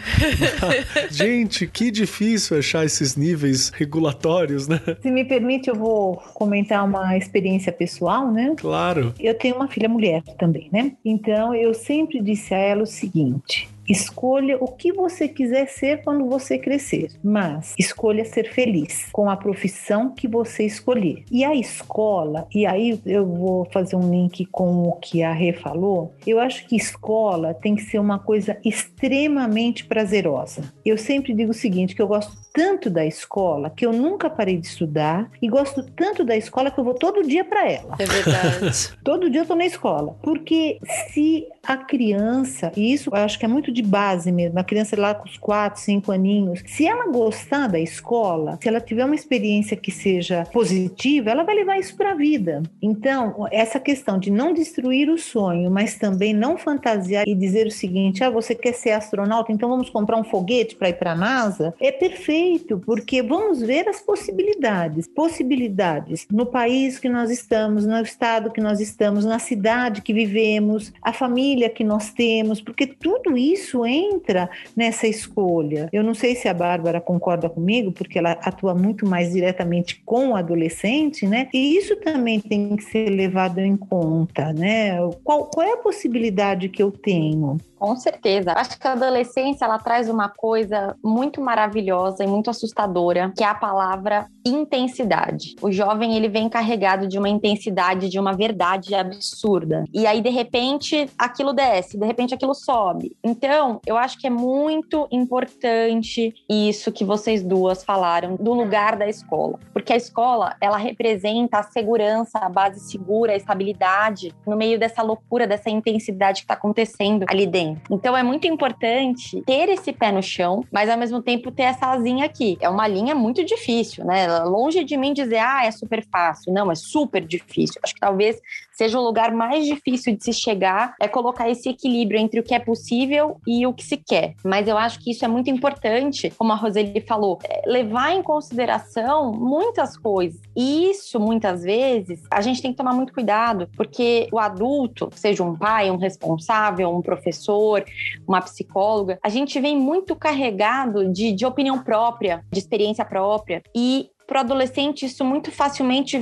<laughs> Gente, que difícil achar esses níveis regulatórios, né?
Se me permite, eu vou comentar uma experiência pessoal, né?
Claro.
Eu tenho uma filha mulher também, né? Então eu sempre disse a ela o seguinte: Escolha o que você quiser ser quando você crescer, mas escolha ser feliz com a profissão que você escolher. E a escola, e aí eu vou fazer um link com o que a Rê falou, eu acho que escola tem que ser uma coisa extremamente prazerosa. Eu sempre digo o seguinte, que eu gosto tanto da escola que eu nunca parei de estudar e gosto tanto da escola que eu vou todo dia para ela.
É verdade. <laughs>
todo dia eu tô na escola, porque se a criança, e isso eu acho que é muito de base mesmo, a criança lá com os 4, 5 aninhos, se ela gostar da escola, se ela tiver uma experiência que seja positiva, ela vai levar isso para a vida. Então, essa questão de não destruir o sonho, mas também não fantasiar e dizer o seguinte: ah, você quer ser astronauta, então vamos comprar um foguete para ir para a NASA, é perfeito, porque vamos ver as possibilidades. Possibilidades no país que nós estamos, no estado que nós estamos, na cidade que vivemos, a família que nós temos, porque tudo isso entra nessa escolha. Eu não sei se a Bárbara concorda comigo, porque ela atua muito mais diretamente com o adolescente, né? E isso também tem que ser levado em conta, né? Qual, qual é a possibilidade que eu tenho?
Com certeza. Acho que a adolescência ela traz uma coisa muito maravilhosa e muito assustadora, que é a palavra intensidade. O jovem ele vem carregado de uma intensidade, de uma verdade absurda. E aí de repente aquilo desce, de repente aquilo sobe. Então, eu acho que é muito importante isso que vocês duas falaram do lugar da escola, porque a escola, ela representa a segurança, a base segura, a estabilidade no meio dessa loucura, dessa intensidade que está acontecendo ali dentro. Então é muito importante ter esse pé no chão, mas ao mesmo tempo ter essa asinha aqui. É uma linha muito difícil, né? Longe de mim dizer, ah, é super fácil. Não, é super difícil. Acho que talvez seja o lugar mais difícil de se chegar, é colocar esse equilíbrio entre o que é possível e o que se quer. Mas eu acho que isso é muito importante, como a Roseli falou, é levar em consideração muitas coisas. E isso, muitas vezes, a gente tem que tomar muito cuidado, porque o adulto, seja um pai, um responsável, um professor, uma psicóloga, a gente vem muito carregado de, de opinião própria, de experiência própria. E para o adolescente, isso muito facilmente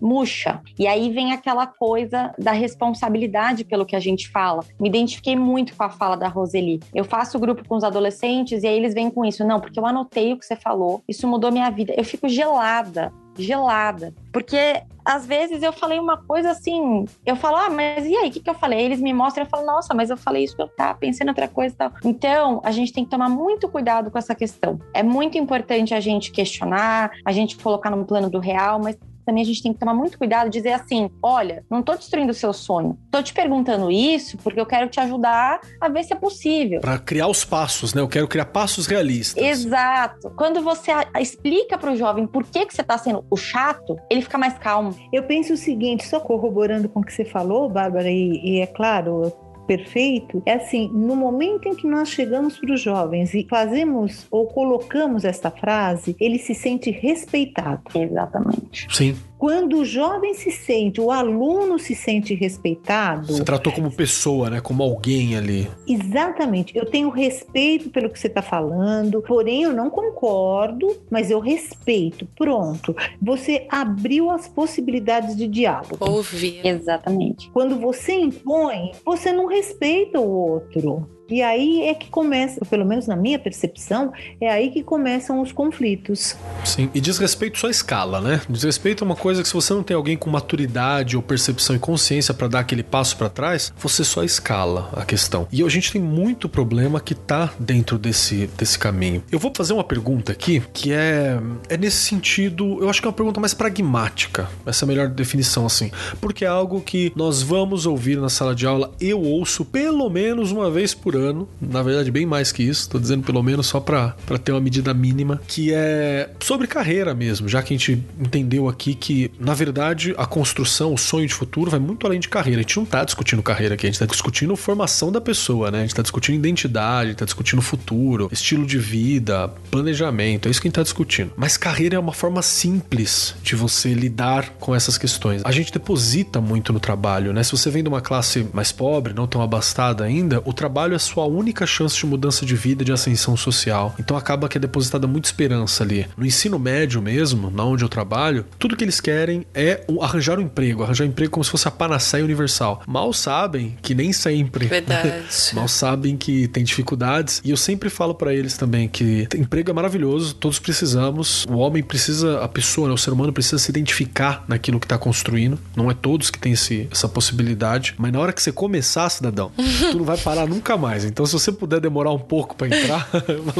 murcha. E aí vem aquela coisa da responsabilidade pelo que a gente fala. Me identifiquei muito com a fala da Roseli. Eu faço grupo com os adolescentes e aí eles vêm com isso. Não, porque eu anotei o que você falou, isso mudou minha vida. Eu fico gelada gelada. Porque às vezes eu falei uma coisa assim, eu falo, ah, mas e aí, o que, que eu falei? Eles me mostram, eu falo, nossa, mas eu falei isso, eu tava pensando em outra coisa e tal. Então, a gente tem que tomar muito cuidado com essa questão. É muito importante a gente questionar, a gente colocar no plano do real, mas também a gente tem que tomar muito cuidado de dizer assim: olha, não tô destruindo o seu sonho. Tô te perguntando isso porque eu quero te ajudar a ver se é possível.
Para criar os passos, né? Eu quero criar passos realistas.
Exato. Quando você explica para o jovem por que, que você está sendo o chato, ele fica mais calmo.
Eu penso o seguinte, só corroborando com o que você falou, Bárbara, e, e é claro, perfeito é assim: no momento em que nós chegamos para os jovens e fazemos ou colocamos esta frase, ele se sente respeitado.
Exatamente.
Sim.
Quando o jovem se sente, o aluno se sente respeitado.
Você tratou como pessoa, né? Como alguém ali.
Exatamente. Eu tenho respeito pelo que você está falando, porém eu não concordo, mas eu respeito. Pronto. Você abriu as possibilidades de diálogo.
Ouvir.
Exatamente.
Quando você impõe, você não respeita o outro. E aí é que começa, pelo menos na minha percepção, é aí que começam os conflitos.
Sim, e desrespeito só escala, né? Desrespeito é uma coisa que se você não tem alguém com maturidade ou percepção e consciência para dar aquele passo para trás, você só escala a questão. E a gente tem muito problema que tá dentro desse, desse caminho. Eu vou fazer uma pergunta aqui que é, é nesse sentido, eu acho que é uma pergunta mais pragmática. Essa é a melhor definição, assim. Porque é algo que nós vamos ouvir na sala de aula, eu ouço pelo menos uma vez por ano ano, na verdade bem mais que isso, tô dizendo pelo menos só para ter uma medida mínima, que é sobre carreira mesmo, já que a gente entendeu aqui que, na verdade, a construção, o sonho de futuro vai muito além de carreira. A gente não tá discutindo carreira aqui, a gente tá discutindo formação da pessoa, né? A gente tá discutindo identidade, a gente tá discutindo futuro, estilo de vida, planejamento, é isso que a gente tá discutindo. Mas carreira é uma forma simples de você lidar com essas questões. A gente deposita muito no trabalho, né? Se você vem de uma classe mais pobre, não tão abastada ainda, o trabalho é sua única chance de mudança de vida, de ascensão social. Então acaba que é depositada muita esperança ali. No ensino médio mesmo, na onde eu trabalho, tudo que eles querem é arranjar um emprego, arranjar um emprego como se fosse a panaceia universal. Mal sabem que nem sempre.
Verdade.
Mal sabem que tem dificuldades. E eu sempre falo para eles também que emprego é maravilhoso, todos precisamos. O homem precisa, a pessoa, né, o ser humano precisa se identificar naquilo que tá construindo. Não é todos que têm esse, essa possibilidade. Mas na hora que você começar, cidadão, tu não vai parar nunca mais mais. Então, se você puder demorar um pouco para entrar, <laughs>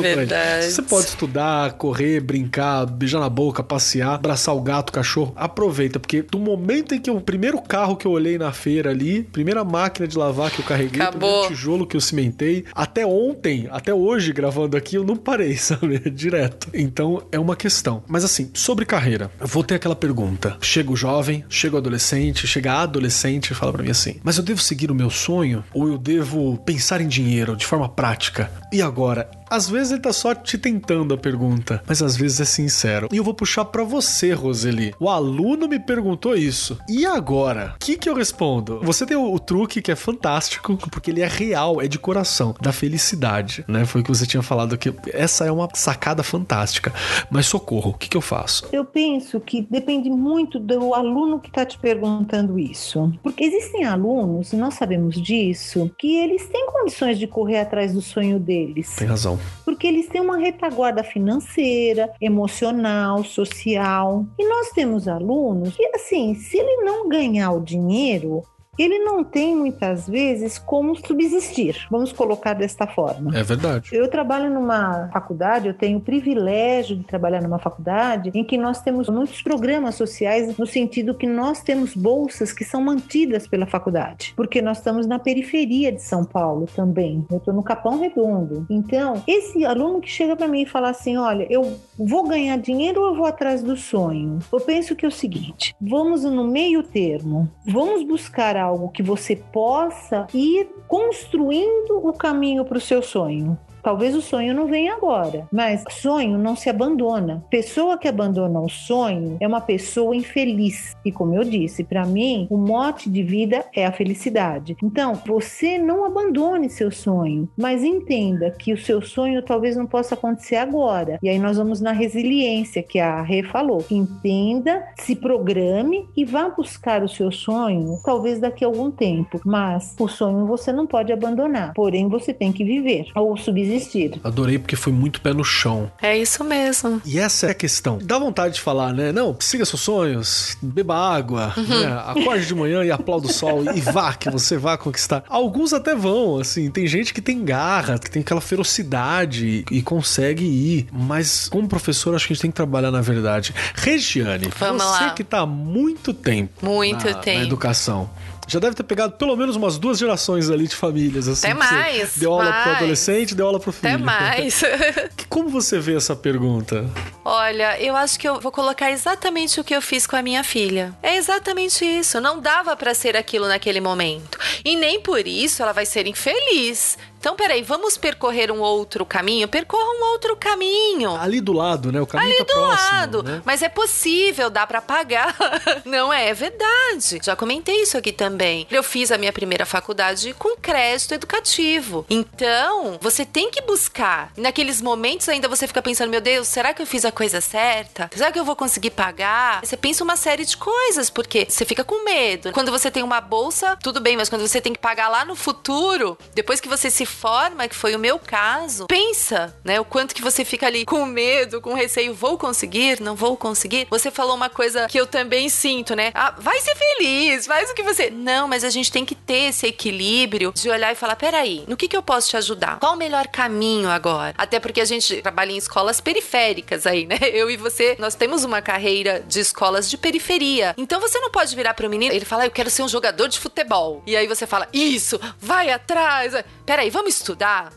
você pode estudar, correr, brincar, beijar na boca, passear, abraçar o gato, o cachorro. Aproveita, porque do momento em que o primeiro carro que eu olhei na feira ali, primeira máquina de lavar que eu carreguei,
Acabou.
primeiro tijolo que eu cimentei, até ontem, até hoje gravando aqui, eu não parei, <laughs> sabe? Direto. Então, é uma questão. Mas assim, sobre carreira, eu vou ter aquela pergunta. Chega o jovem, chega o adolescente, chega a adolescente e fala para mim assim: "Mas eu devo seguir o meu sonho ou eu devo pensar em dinheiro?" Dinheiro de forma prática. E agora, às vezes ele tá só te tentando a pergunta, mas às vezes é sincero. E eu vou puxar para você, Roseli. O aluno me perguntou isso. E agora? O que que eu respondo? Você tem o, o, truque que é fantástico, porque ele é real, é de coração, da felicidade, né? Foi o que você tinha falado aqui. Essa é uma sacada fantástica. Mas socorro, o que que eu faço?
Eu penso que depende muito do aluno que tá te perguntando isso. Porque existem alunos, nós sabemos disso, que eles têm condições de correr atrás do sonho deles.
Tem razão.
Porque eles têm uma retaguarda financeira, emocional, social. E nós temos alunos que, assim, se ele não ganhar o dinheiro, ele não tem muitas vezes como subsistir. Vamos colocar desta forma.
É verdade.
Eu trabalho numa faculdade, eu tenho o privilégio de trabalhar numa faculdade em que nós temos muitos programas sociais no sentido que nós temos bolsas que são mantidas pela faculdade, porque nós estamos na periferia de São Paulo também. Eu estou no Capão Redondo. Então, esse aluno que chega para mim e fala assim, olha, eu vou ganhar dinheiro ou eu vou atrás do sonho? Eu penso que é o seguinte, vamos no meio termo, vamos buscar algo algo que você possa ir construindo o caminho para o seu sonho. Talvez o sonho não venha agora, mas sonho não se abandona. Pessoa que abandona o sonho é uma pessoa infeliz. E como eu disse, para mim, o mote de vida é a felicidade. Então, você não abandone seu sonho, mas entenda que o seu sonho talvez não possa acontecer agora. E aí nós vamos na resiliência que a Rê falou. Entenda, se programe e vá buscar o seu sonho, talvez daqui a algum tempo. Mas o sonho você não pode abandonar, porém você tem que viver ou subsistir desistir.
Adorei porque foi muito pé no chão.
É isso mesmo.
E essa é a questão. Dá vontade de falar, né? Não, siga seus sonhos, beba água, uhum. né? acorde de manhã e aplauda o sol e vá, que você vá conquistar. Alguns até vão, assim. Tem gente que tem garra, que tem aquela ferocidade e consegue ir. Mas como professor, acho que a gente tem que trabalhar na verdade. Regiane, Vamos você lá. que tá há muito tempo,
muito
na,
tempo.
na educação já deve ter pegado pelo menos umas duas gerações ali de famílias. Assim,
Até mais.
Deu aula
mais.
pro adolescente, deu aula pro filho.
Até mais. <laughs>
Como você vê essa pergunta?
Olha, eu acho que eu vou colocar exatamente o que eu fiz com a minha filha. É exatamente isso. Não dava para ser aquilo naquele momento. E nem por isso ela vai ser infeliz. Então, peraí, vamos percorrer um outro caminho? Percorra um outro caminho.
Ali do lado, né? O caminho
Ali
tá
do
próximo,
lado.
Né?
Mas é possível, dá para pagar. <laughs> Não é? É verdade. Já comentei isso aqui também. Eu fiz a minha primeira faculdade com crédito educativo. Então, você tem que buscar. Naqueles momentos ainda você fica pensando, meu Deus, será que eu fiz a coisa certa? Será que eu vou conseguir pagar? Você pensa uma série de coisas, porque você fica com medo. Quando você tem uma bolsa, tudo bem, mas quando você tem que pagar lá no futuro, depois que você se forma, que foi o meu caso, pensa, né? O quanto que você fica ali com medo, com receio, vou conseguir, não vou conseguir. Você falou uma coisa que eu também sinto, né? Ah, vai ser feliz, faz o que você. Não, mas a gente tem que ter esse equilíbrio de olhar e falar: peraí, no que, que eu posso te ajudar? Qual o melhor caminho agora? Até porque a gente trabalha em escolas periféricas aí, né? <laughs> Eu e você, nós temos uma carreira de escolas de periferia. Então você não pode virar para o menino, ele fala: eu quero ser um jogador de futebol. E aí você fala: isso, vai atrás. Peraí, vamos vamos estudar?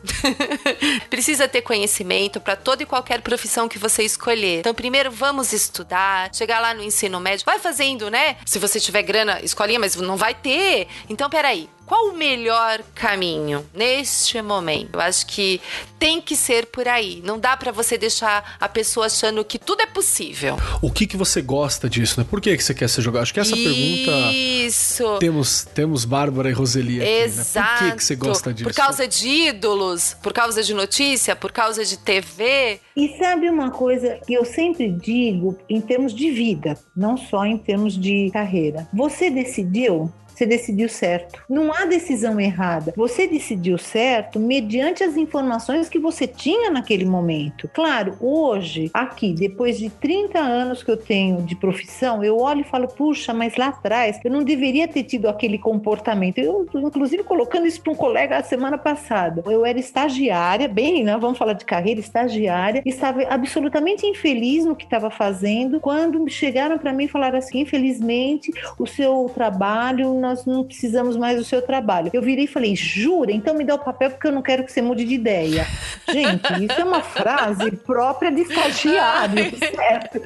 <laughs> Precisa ter conhecimento para toda e qualquer profissão que você escolher. Então, primeiro vamos estudar, chegar lá no ensino médio, vai fazendo, né? Se você tiver grana, escolinha, mas não vai ter. Então, peraí, qual o melhor caminho neste momento? Eu acho que tem que ser por aí. Não dá para você deixar a pessoa achando que tudo é possível.
O que que você gosta disso, né? Por que que você quer ser jogador? Acho que essa
Isso.
pergunta
Isso.
Temos temos Bárbara e Roseli aqui,
Exato.
né? Por que que você gosta disso?
Por causa de ídolos, por causa de notícia, por causa de TV.
E sabe uma coisa que eu sempre digo em termos de vida, não só em termos de carreira. Você decidiu você decidiu certo. Não há decisão errada. Você decidiu certo mediante as informações que você tinha naquele momento. Claro, hoje, aqui, depois de 30 anos que eu tenho de profissão, eu olho e falo, puxa, mas lá atrás eu não deveria ter tido aquele comportamento. Eu, inclusive, colocando isso para um colega a semana passada. Eu era estagiária, bem, né? Vamos falar de carreira, estagiária, estava absolutamente infeliz no que estava fazendo quando chegaram para mim e falaram assim: infelizmente, o seu trabalho nós não precisamos mais do seu trabalho. Eu virei e falei, jura? Então me dá o papel porque eu não quero que você mude de ideia. Gente, isso é uma frase própria de estagiário, certo?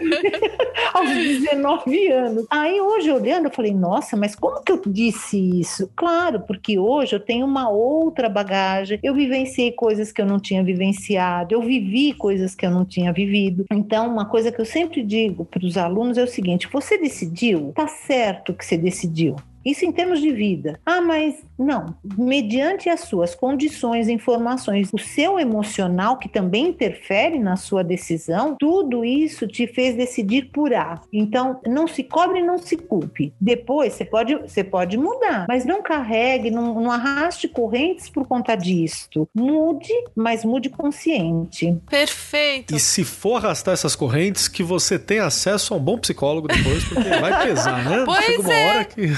<laughs> Aos 19 anos. Aí hoje, olhando, eu falei, nossa, mas como que eu disse isso? Claro, porque hoje eu tenho uma outra bagagem, eu vivenciei coisas que eu não tinha vivenciado, eu vivi coisas que eu não tinha vivido. Então, uma coisa que eu sempre digo para os alunos é o seguinte: você decidiu, tá certo que você decidiu. Isso em termos de vida. Ah, mas não. Mediante as suas condições, informações, o seu emocional, que também interfere na sua decisão, tudo isso te fez decidir por A. Então, não se cobre, não se culpe. Depois, você pode, você pode mudar, mas não carregue, não, não arraste correntes por conta disto. Mude, mas mude consciente.
Perfeito.
E se for arrastar essas correntes, que você tenha acesso a um bom psicólogo depois, porque vai pesar, né? <laughs>
Pois
Chega uma
é.
hora que.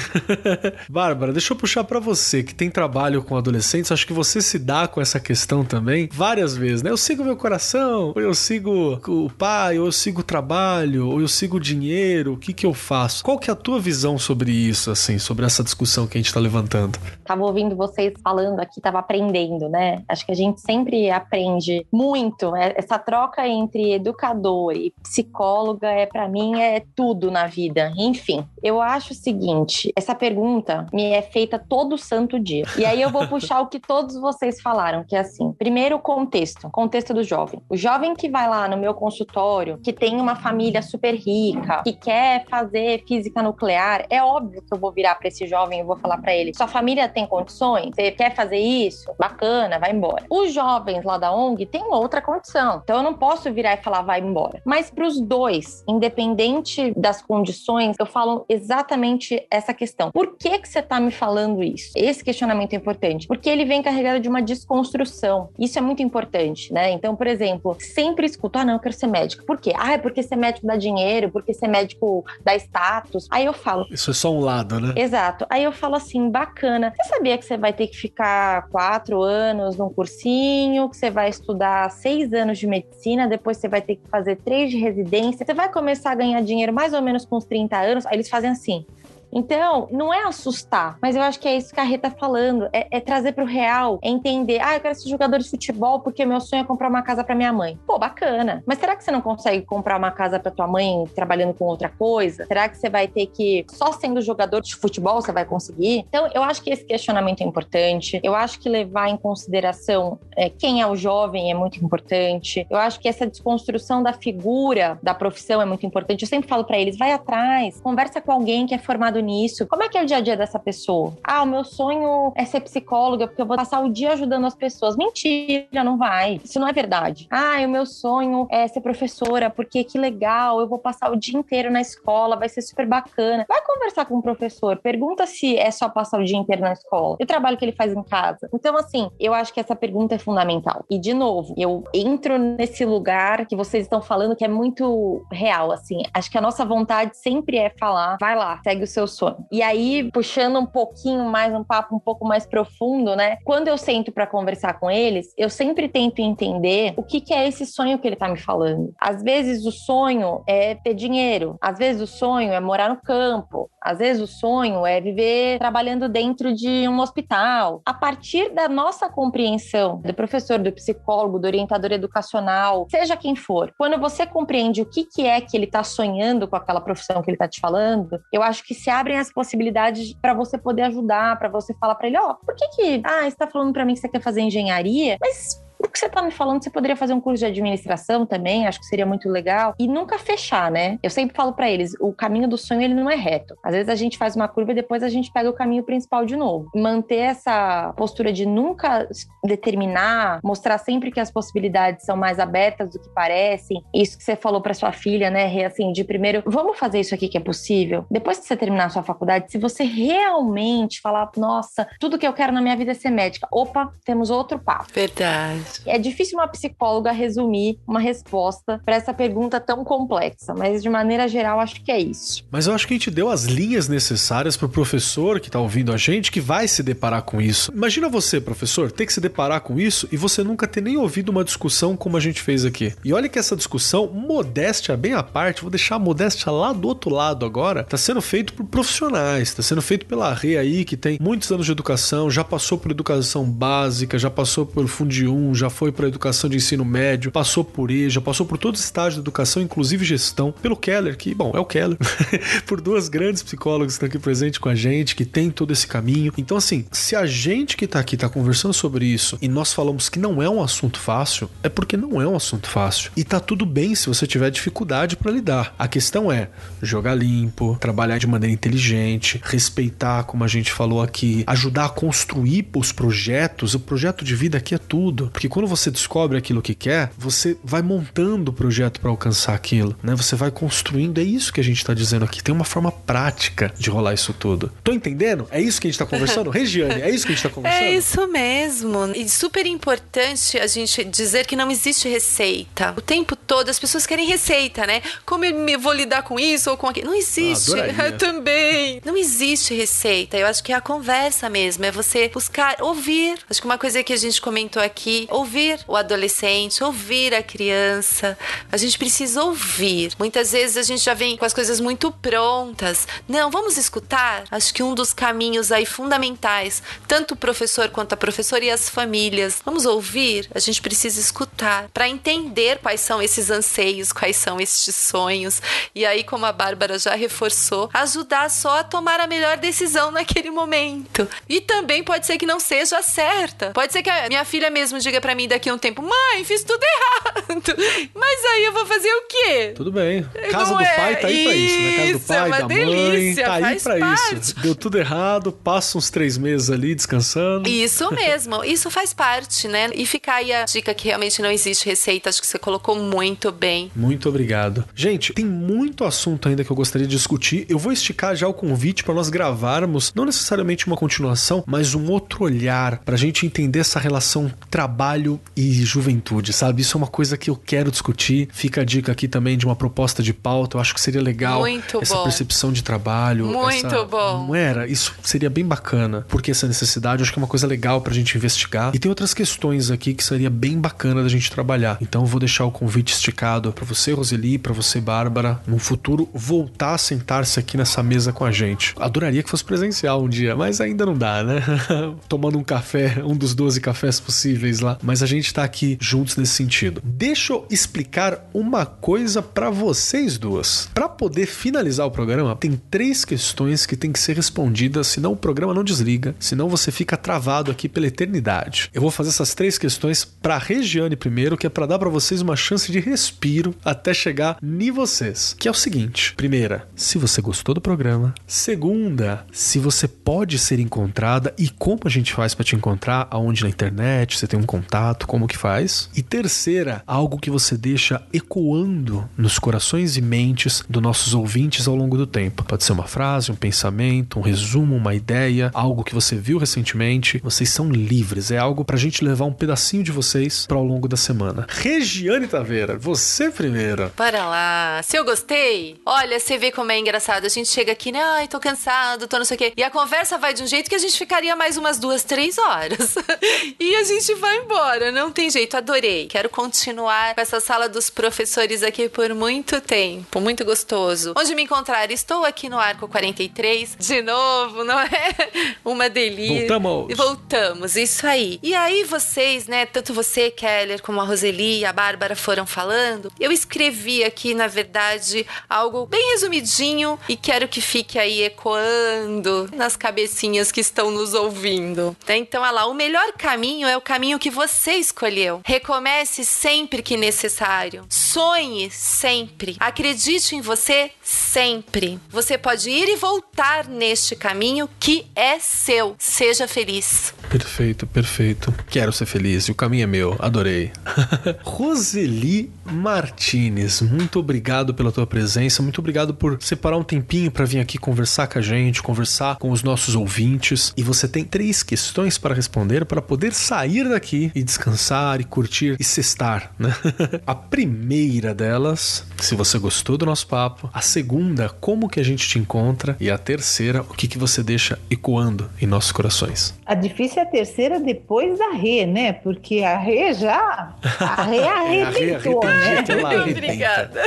<laughs> Bárbara, deixa eu puxar para você que tem trabalho com adolescentes. Acho que você se dá com essa questão também várias vezes, né? Eu sigo meu coração, ou eu sigo o pai, ou eu sigo o trabalho, ou eu sigo o dinheiro. O que que eu faço? Qual que é a tua visão sobre isso, assim, sobre essa discussão que a gente tá levantando?
Tava ouvindo vocês falando aqui, tava aprendendo, né? Acho que a gente sempre aprende muito. É, essa troca entre educador e psicóloga é para mim é tudo na vida. Enfim, eu acho o seguinte, essa pergunta me é feita todo santo dia. E aí eu vou puxar o que todos vocês falaram, que é assim: primeiro, o contexto, contexto do jovem. O jovem que vai lá no meu consultório, que tem uma família super rica, que quer fazer física nuclear, é óbvio que eu vou virar para esse jovem e vou falar para ele: sua família tem condições? Você quer fazer isso? Bacana, vai embora. Os jovens lá da ONG têm outra condição, então eu não posso virar e falar vai embora. Mas para os dois, independente das condições, eu falo exatamente essa questão. Por que que você tá me falando isso? Esse questionamento é importante, porque ele vem carregado de uma desconstrução. Isso é muito importante, né? Então, por exemplo, sempre escuto, ah, não, eu quero ser médico. Por quê? Ah, é porque ser médico dá dinheiro, porque ser médico dá status. Aí eu falo.
Isso é só um lado, né?
Exato. Aí eu falo assim, bacana. Você sabia que você vai ter que ficar quatro anos num cursinho, que você vai estudar seis anos de medicina, depois você vai ter que fazer três de residência, você vai começar a ganhar dinheiro mais ou menos com uns 30 anos. Aí eles fazem assim. Então, não é assustar, mas eu acho que é isso que a Rita tá falando, é, é trazer pro real, é entender, ah, eu quero ser jogador de futebol porque meu sonho é comprar uma casa para minha mãe. Pô, bacana. Mas será que você não consegue comprar uma casa para tua mãe trabalhando com outra coisa? Será que você vai ter que só sendo jogador de futebol você vai conseguir? Então, eu acho que esse questionamento é importante. Eu acho que levar em consideração é, quem é o jovem é muito importante. Eu acho que essa desconstrução da figura da profissão é muito importante. Eu sempre falo para eles, vai atrás, conversa com alguém que é formado nisso. Como é que é o dia a dia dessa pessoa? Ah, o meu sonho é ser psicóloga porque eu vou passar o dia ajudando as pessoas. Mentira, não vai. Isso não é verdade. Ah, o meu sonho é ser professora porque que legal, eu vou passar o dia inteiro na escola, vai ser super bacana. Vai conversar com o professor, pergunta se é só passar o dia inteiro na escola. E o trabalho que ele faz em casa. Então, assim, eu acho que essa pergunta é fundamental. E, de novo, eu entro nesse lugar que vocês estão falando que é muito real, assim. Acho que a nossa vontade sempre é falar, vai lá, segue o seu sonho. E aí, puxando um pouquinho mais, um papo um pouco mais profundo, né? Quando eu sento para conversar com eles, eu sempre tento entender o que, que é esse sonho que ele tá me falando. Às vezes o sonho é ter dinheiro, às vezes o sonho é morar no campo, às vezes o sonho é viver trabalhando dentro de um hospital. A partir da nossa compreensão do professor, do psicólogo, do orientador educacional, seja quem for, quando você compreende o que, que é que ele está sonhando com aquela profissão que ele está te falando, eu acho que se abrem as possibilidades para você poder ajudar, para você falar para ele, ó, oh, por que que, ah, está falando para mim que você quer fazer engenharia, mas o que você está me falando, você poderia fazer um curso de administração também, acho que seria muito legal. E nunca fechar, né? Eu sempre falo para eles, o caminho do sonho ele não é reto. Às vezes a gente faz uma curva e depois a gente pega o caminho principal de novo. Manter essa postura de nunca determinar, mostrar sempre que as possibilidades são mais abertas do que parecem. Isso que você falou para sua filha, né, assim, de primeiro, vamos fazer isso aqui que é possível. Depois que você terminar a sua faculdade, se você realmente falar, nossa, tudo que eu quero na minha vida é ser médica. Opa, temos outro papo.
Verdade.
É difícil uma psicóloga resumir uma resposta para essa pergunta tão complexa, mas de maneira geral acho que é isso.
Mas eu acho que a gente deu as linhas necessárias para o professor que está ouvindo a gente que vai se deparar com isso. Imagina você, professor, ter que se deparar com isso e você nunca ter nem ouvido uma discussão como a gente fez aqui. E olha que essa discussão, modéstia bem à parte, vou deixar a modéstia lá do outro lado agora, está sendo feito por profissionais, está sendo feito pela Rê aí, que tem muitos anos de educação, já passou por educação básica, já passou por Fundi 1, já foi para a educação de ensino médio, passou por EJA, passou por todos os estágios de educação, inclusive gestão, pelo Keller, que, bom, é o Keller, <laughs> por duas grandes psicólogas que estão aqui presentes com a gente, que tem todo esse caminho. Então, assim, se a gente que está aqui está conversando sobre isso e nós falamos que não é um assunto fácil, é porque não é um assunto fácil. E tá tudo bem se você tiver dificuldade para lidar. A questão é jogar limpo, trabalhar de maneira inteligente, respeitar, como a gente falou aqui, ajudar a construir os projetos. O projeto de vida aqui é tudo. Porque quando você descobre aquilo que quer, você vai montando o projeto para alcançar aquilo, né? Você vai construindo. É isso que a gente está dizendo aqui. Tem uma forma prática de rolar isso tudo. Tô entendendo? É isso que a gente está conversando? <laughs> Regiane, é isso que a gente está conversando?
É isso mesmo. E super importante a gente dizer que não existe receita. O tempo todo as pessoas querem receita, né? Como eu vou lidar com isso ou com aquilo? Não existe. Ah, <laughs> Também. Não existe receita. Eu acho que é a conversa mesmo. É você buscar ouvir. Acho que uma coisa que a gente comentou aqui, ouvir o adolescente, ouvir a criança. A gente precisa ouvir. Muitas vezes a gente já vem com as coisas muito prontas. Não, vamos escutar. Acho que um dos caminhos aí fundamentais, tanto o professor quanto a professora e as famílias, vamos ouvir. A gente precisa escutar para entender quais são esses anseios, quais são estes sonhos. E aí, como a Bárbara já reforçou, ajudar só a tomar a melhor decisão naquele momento. E também pode ser que não seja certa. Pode ser que a minha filha mesmo diga para mim daqui a um tempo: mãe, fiz tudo errado. <laughs> Mas aí eu vou fazer o quê?
Tudo bem. Casa Não do é? pai tá aí pra isso, né? Casa do pai, é da delícia, mãe, tá aí pra parte. isso. Deu tudo errado, passa uns três meses ali descansando.
Isso mesmo, isso faz parte, né? E fica aí a dica que realmente não existe receita, acho que você colocou muito bem.
Muito obrigado. Gente, tem muito assunto ainda que eu gostaria de discutir. Eu vou esticar já o convite para nós gravarmos, não necessariamente uma continuação, mas um outro olhar pra gente entender essa relação trabalho e juventude, sabe? Isso é uma coisa que eu quero discutir. Fica a dica aqui também de uma proposta de pauta. Eu acho que seria legal
Muito
essa
bom.
percepção de trabalho.
Muito
essa...
bom.
Não era? Isso seria bem bacana. Porque essa necessidade, eu acho que é uma coisa legal pra gente investigar. E tem outras questões aqui que seria bem bacana da gente trabalhar. Então eu vou deixar o convite esticado para você, Roseli, para você, Bárbara, no futuro voltar a sentar-se aqui nessa mesa com a gente. Adoraria que fosse presencial um dia, mas ainda não dá, né? <laughs> Tomando um café, um dos 12 cafés possíveis lá. Mas a gente tá aqui juntos nesse sentido. Deixa eu explicar uma coisa para vocês duas. Para poder finalizar o programa, tem três questões que tem que ser respondidas, senão o programa não desliga, senão você fica travado aqui pela eternidade. Eu vou fazer essas três questões para Regiane primeiro, que é para dar para vocês uma chance de respiro até chegar em vocês. Que é o seguinte: primeira, se você gostou do programa. Segunda, se você pode ser encontrada e como a gente faz para te encontrar, aonde na internet, você tem um contato, como que faz? E terceira, algo que você deixa ecoando nos corações e mentes dos nossos ouvintes ao longo do tempo. Pode ser uma frase, um pensamento, um resumo, uma ideia, algo que você viu recentemente. Vocês são livres, é algo pra gente levar um pedacinho de vocês para ao longo da semana. Regiane Taveira, você primeiro.
Para lá. Se eu gostei, olha, você vê como é engraçado. A gente chega aqui, né? Ai, tô cansado, tô não sei o quê. E a conversa vai de um jeito que a gente ficaria mais umas duas, três horas. <laughs> e a gente vai embora. Não tem jeito. Adorei. Quero continuar com essa sala dos professores aqui por muito tempo. Muito gostoso. Onde me encontrar? Estou aqui no Arco 43. De novo, não é? <laughs> Uma delícia.
Voltamos.
Voltamos, isso aí. E aí vocês, né? Tanto você, Keller, como a Roseli e a Bárbara foram falando. Eu escrevi aqui, na verdade, algo bem resumidinho e quero que fique aí ecoando nas cabecinhas que estão nos ouvindo. Então, olha lá, o melhor caminho é o caminho que você escolheu. Recomece sempre que necessário. Sonhe sempre. Acredite em você sempre. Você pode ir e voltar neste caminho que é seu. Seja feliz.
Perfeito, perfeito. Quero ser feliz e o caminho é meu. Adorei. <laughs> Roseli Martinez, muito obrigado pela tua presença, muito obrigado por separar um tempinho para vir aqui conversar com a gente, conversar com os nossos ouvintes. E você tem três questões para responder para poder sair daqui e descansar e curtir e cestar, né? <laughs> a primeira delas, se você gostou do nosso papo, a segunda, como que a gente te encontra e a terceira, o que que você deixa ecoando em nossos corações.
A difícil a terceira depois da Rê, né? Porque a Rê já a Rê <laughs> arrebentou, é, né?
Muito obrigada.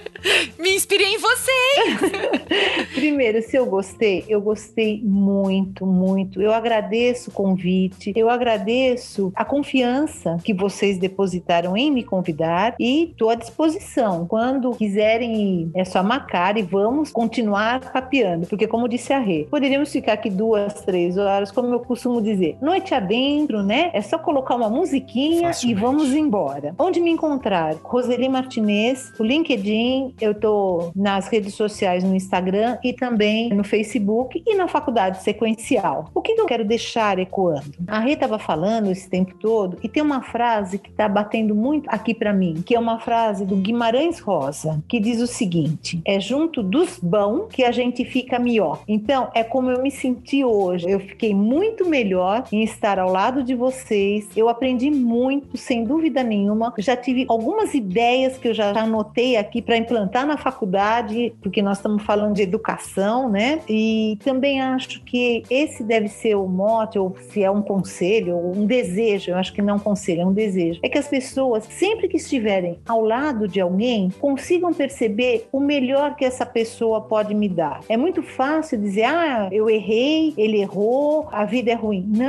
<laughs> Me inspirei em vocês. <laughs>
Primeiro, se eu gostei, eu gostei muito, muito. Eu agradeço o convite, eu agradeço a confiança que vocês depositaram em me convidar e estou à disposição. Quando quiserem ir, é só marcar e vamos continuar papeando, porque como disse a Rê, poderíamos ficar aqui duas, três horas, como eu costumo dizer, noite adentro, né? É só colocar uma musiquinha Facilmente. e vamos embora. Onde me encontrar? Roseli Martinez, o LinkedIn, eu tô nas redes sociais no Instagram e também no Facebook e na faculdade sequencial. O que eu quero deixar ecoando? A Rê estava falando esse tempo todo e tem uma frase que está batendo muito aqui para mim, que é uma frase do Guimarães Rosa, que diz o seguinte: é junto dos bons que a gente fica melhor. Então, é como eu me senti hoje. Eu fiquei muito melhor em estar ao lado de vocês. Eu aprendi muito, sem dúvida nenhuma. Já tive algumas ideias que eu já anotei aqui para implantar na faculdade, porque nós estamos falando de educação, né? E também acho que esse deve ser o mote, ou se é um conselho, ou um desejo, eu acho que não é um conselho, é um desejo. É que as pessoas, sempre que estiverem ao lado de alguém, consigam perceber o melhor que essa pessoa pode me dar. É muito fácil dizer, ah, eu errei, ele errou, a vida é ruim. Não,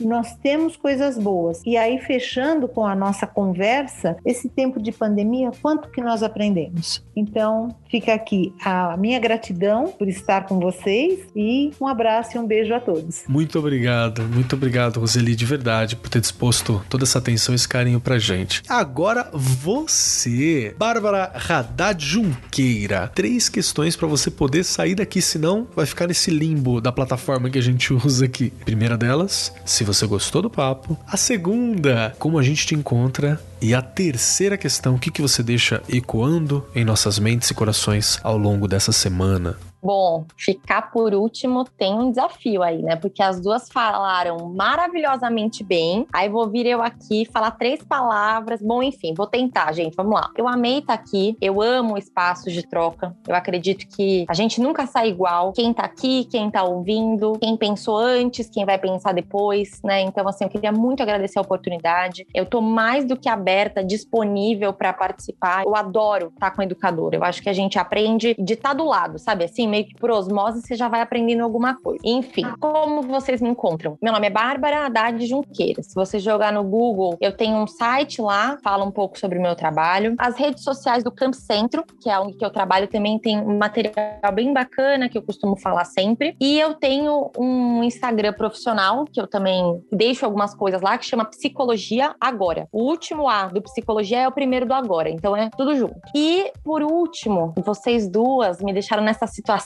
nós temos coisas boas. E aí, fechando com a nossa conversa, esse tempo de pandemia, quanto que nós aprendemos? Então, fica aqui a minha gratidão por estar com vocês e um abraço e um beijo a todos.
Muito obrigado, muito obrigado, Roseli, de verdade, por ter disposto toda essa atenção e esse carinho pra gente. Agora você, Bárbara Haddad Junqueira. Três questões para você poder sair daqui, senão vai ficar nesse limbo da plataforma que a gente usa aqui. Primeira delas, se você gostou do papo. A segunda, como a gente te encontra e a terceira questão, o que, que você deixa ecoando em nossas mentes e corações ao longo dessa semana?
Bom, ficar por último tem um desafio aí, né? Porque as duas falaram maravilhosamente bem. Aí vou vir eu aqui falar três palavras. Bom, enfim, vou tentar, gente. Vamos lá. Eu amei estar aqui. Eu amo espaços de troca. Eu acredito que a gente nunca sai igual. Quem tá aqui, quem tá ouvindo, quem pensou antes, quem vai pensar depois, né? Então, assim, eu queria muito agradecer a oportunidade. Eu tô mais do que aberta, disponível para participar. Eu adoro estar com o educador. Eu acho que a gente aprende de estar do lado, sabe? Assim, meio que por osmose você já vai aprendendo alguma coisa. Enfim, como vocês me encontram? Meu nome é Bárbara Haddad Junqueira. Se você jogar no Google, eu tenho um site lá, fala um pouco sobre o meu trabalho. As redes sociais do Camp Centro, que é onde eu trabalho, também tem um material bem bacana que eu costumo falar sempre. E eu tenho um Instagram profissional, que eu também deixo algumas coisas lá, que chama Psicologia Agora. O último A do Psicologia é o primeiro do Agora, então é tudo junto. E, por último, vocês duas me deixaram nessa situação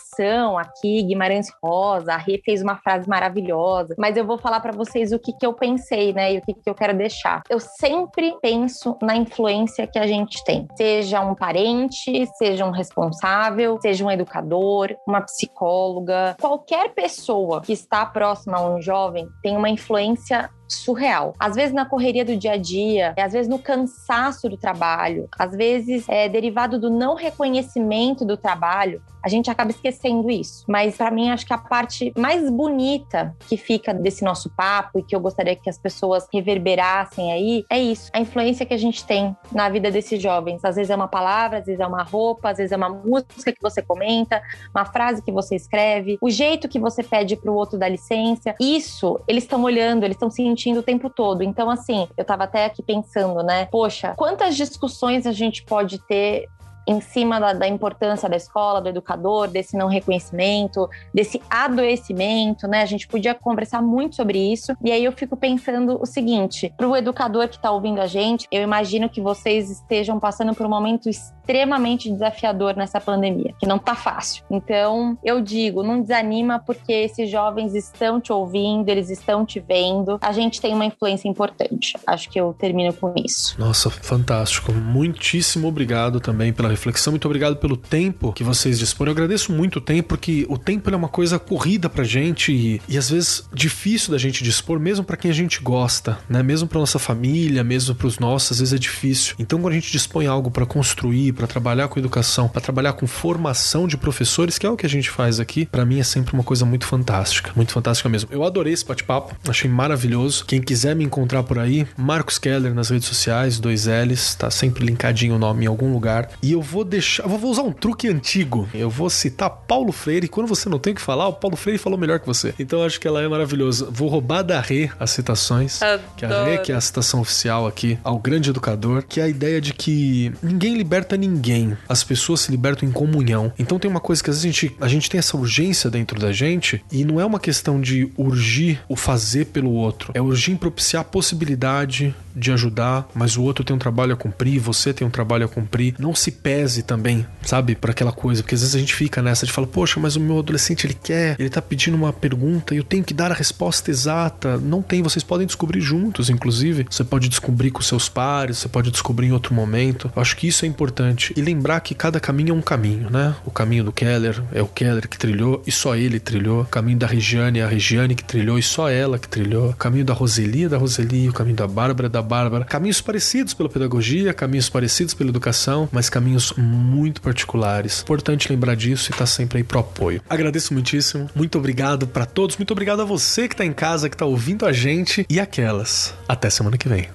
aqui, Guimarães Rosa, a Rê fez uma frase maravilhosa, mas eu vou falar para vocês o que, que eu pensei, né, e o que, que eu quero deixar. Eu sempre penso na influência que a gente tem, seja um parente, seja um responsável, seja um educador, uma psicóloga, qualquer pessoa que está próxima a um jovem tem uma influência surreal. Às vezes na correria do dia a dia, às vezes no cansaço do trabalho, às vezes é derivado do não reconhecimento do trabalho, a gente acaba esquecendo isso. Mas para mim acho que a parte mais bonita que fica desse nosso papo e que eu gostaria que as pessoas reverberassem aí é isso, a influência que a gente tem na vida desses jovens. Às vezes é uma palavra, às vezes é uma roupa, às vezes é uma música que você comenta, uma frase que você escreve, o jeito que você pede para o outro dar licença. Isso, eles estão olhando, eles estão sentindo sentindo o tempo todo. Então, assim, eu tava até aqui pensando, né? Poxa, quantas discussões a gente pode ter em cima da, da, importância da escola, do educador, desse não reconhecimento, desse adoecimento, né? A gente podia conversar muito sobre isso. E aí eu fico pensando o seguinte: para o educador que está ouvindo a gente, eu imagino que vocês estejam passando por um momento desafiador nessa pandemia, que não tá fácil. Então, eu digo, não desanima porque esses jovens estão te ouvindo, eles estão te vendo. A gente tem uma influência importante. Acho que eu termino com isso.
Nossa, fantástico. Muitíssimo obrigado também pela reflexão. Muito obrigado pelo tempo que vocês dispõem. Eu agradeço muito o tempo, porque o tempo é uma coisa corrida pra gente e, e às vezes difícil da gente dispor, mesmo para quem a gente gosta, né? Mesmo pra nossa família, mesmo pros nossos, às vezes é difícil. Então, quando a gente dispõe algo para construir, para trabalhar com educação, para trabalhar com formação de professores, que é o que a gente faz aqui, para mim é sempre uma coisa muito fantástica, muito fantástica mesmo. Eu adorei esse bate-papo, achei maravilhoso. Quem quiser me encontrar por aí, Marcos Keller nas redes sociais, dois L's, tá sempre linkadinho o nome em algum lugar. E eu vou deixar, eu vou usar um truque antigo. Eu vou citar Paulo Freire. E quando você não tem o que falar, o Paulo Freire falou melhor que você. Então eu acho que ela é maravilhosa. Vou roubar da Rê as citações. Adoro. Que a Rê, que é a citação oficial aqui, ao grande educador, que é a ideia de que ninguém liberta ninguém. As pessoas se libertam em comunhão. Então tem uma coisa que às vezes a gente, a gente tem essa urgência dentro da gente e não é uma questão de urgir o fazer pelo outro. É urgir em propiciar a possibilidade de ajudar, mas o outro tem um trabalho a cumprir, você tem um trabalho a cumprir. Não se pese também, sabe, para aquela coisa, porque às vezes a gente fica nessa de falar, poxa, mas o meu adolescente ele quer, ele tá pedindo uma pergunta e eu tenho que dar a resposta exata. Não tem, vocês podem descobrir juntos, inclusive. Você pode descobrir com seus pares, você pode descobrir em outro momento. Eu acho que isso é importante. E lembrar que cada caminho é um caminho, né? O caminho do Keller é o Keller que trilhou e só ele trilhou. O caminho da Regiane é a Regiane que trilhou e só ela que trilhou. O caminho da Roseli é da Roseli, o caminho da Bárbara é da Bárbara. Caminhos parecidos pela pedagogia, caminhos parecidos pela educação, mas caminhos muito particulares. Importante lembrar disso e estar tá sempre aí pro apoio. Agradeço muitíssimo. Muito obrigado para todos. Muito obrigado a você que tá em casa, que tá ouvindo a gente e aquelas. Até semana que vem.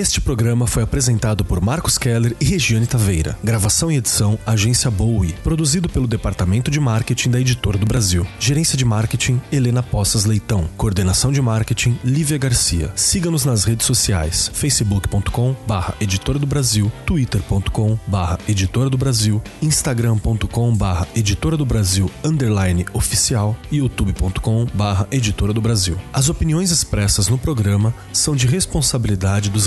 Este programa foi apresentado por Marcos Keller e Regiane Taveira. Gravação e edição Agência Bowie. Produzido pelo Departamento de Marketing da Editora do Brasil. Gerência de Marketing Helena Poças Leitão. Coordenação de Marketing Lívia Garcia. Siga-nos nas redes sociais: facebook.com barra Editora do Brasil, twitter.com barra Editora do Brasil, instagram.com barra Editora do Brasil underline oficial e youtube.com barra Editora do Brasil. As opiniões expressas no programa são de responsabilidade dos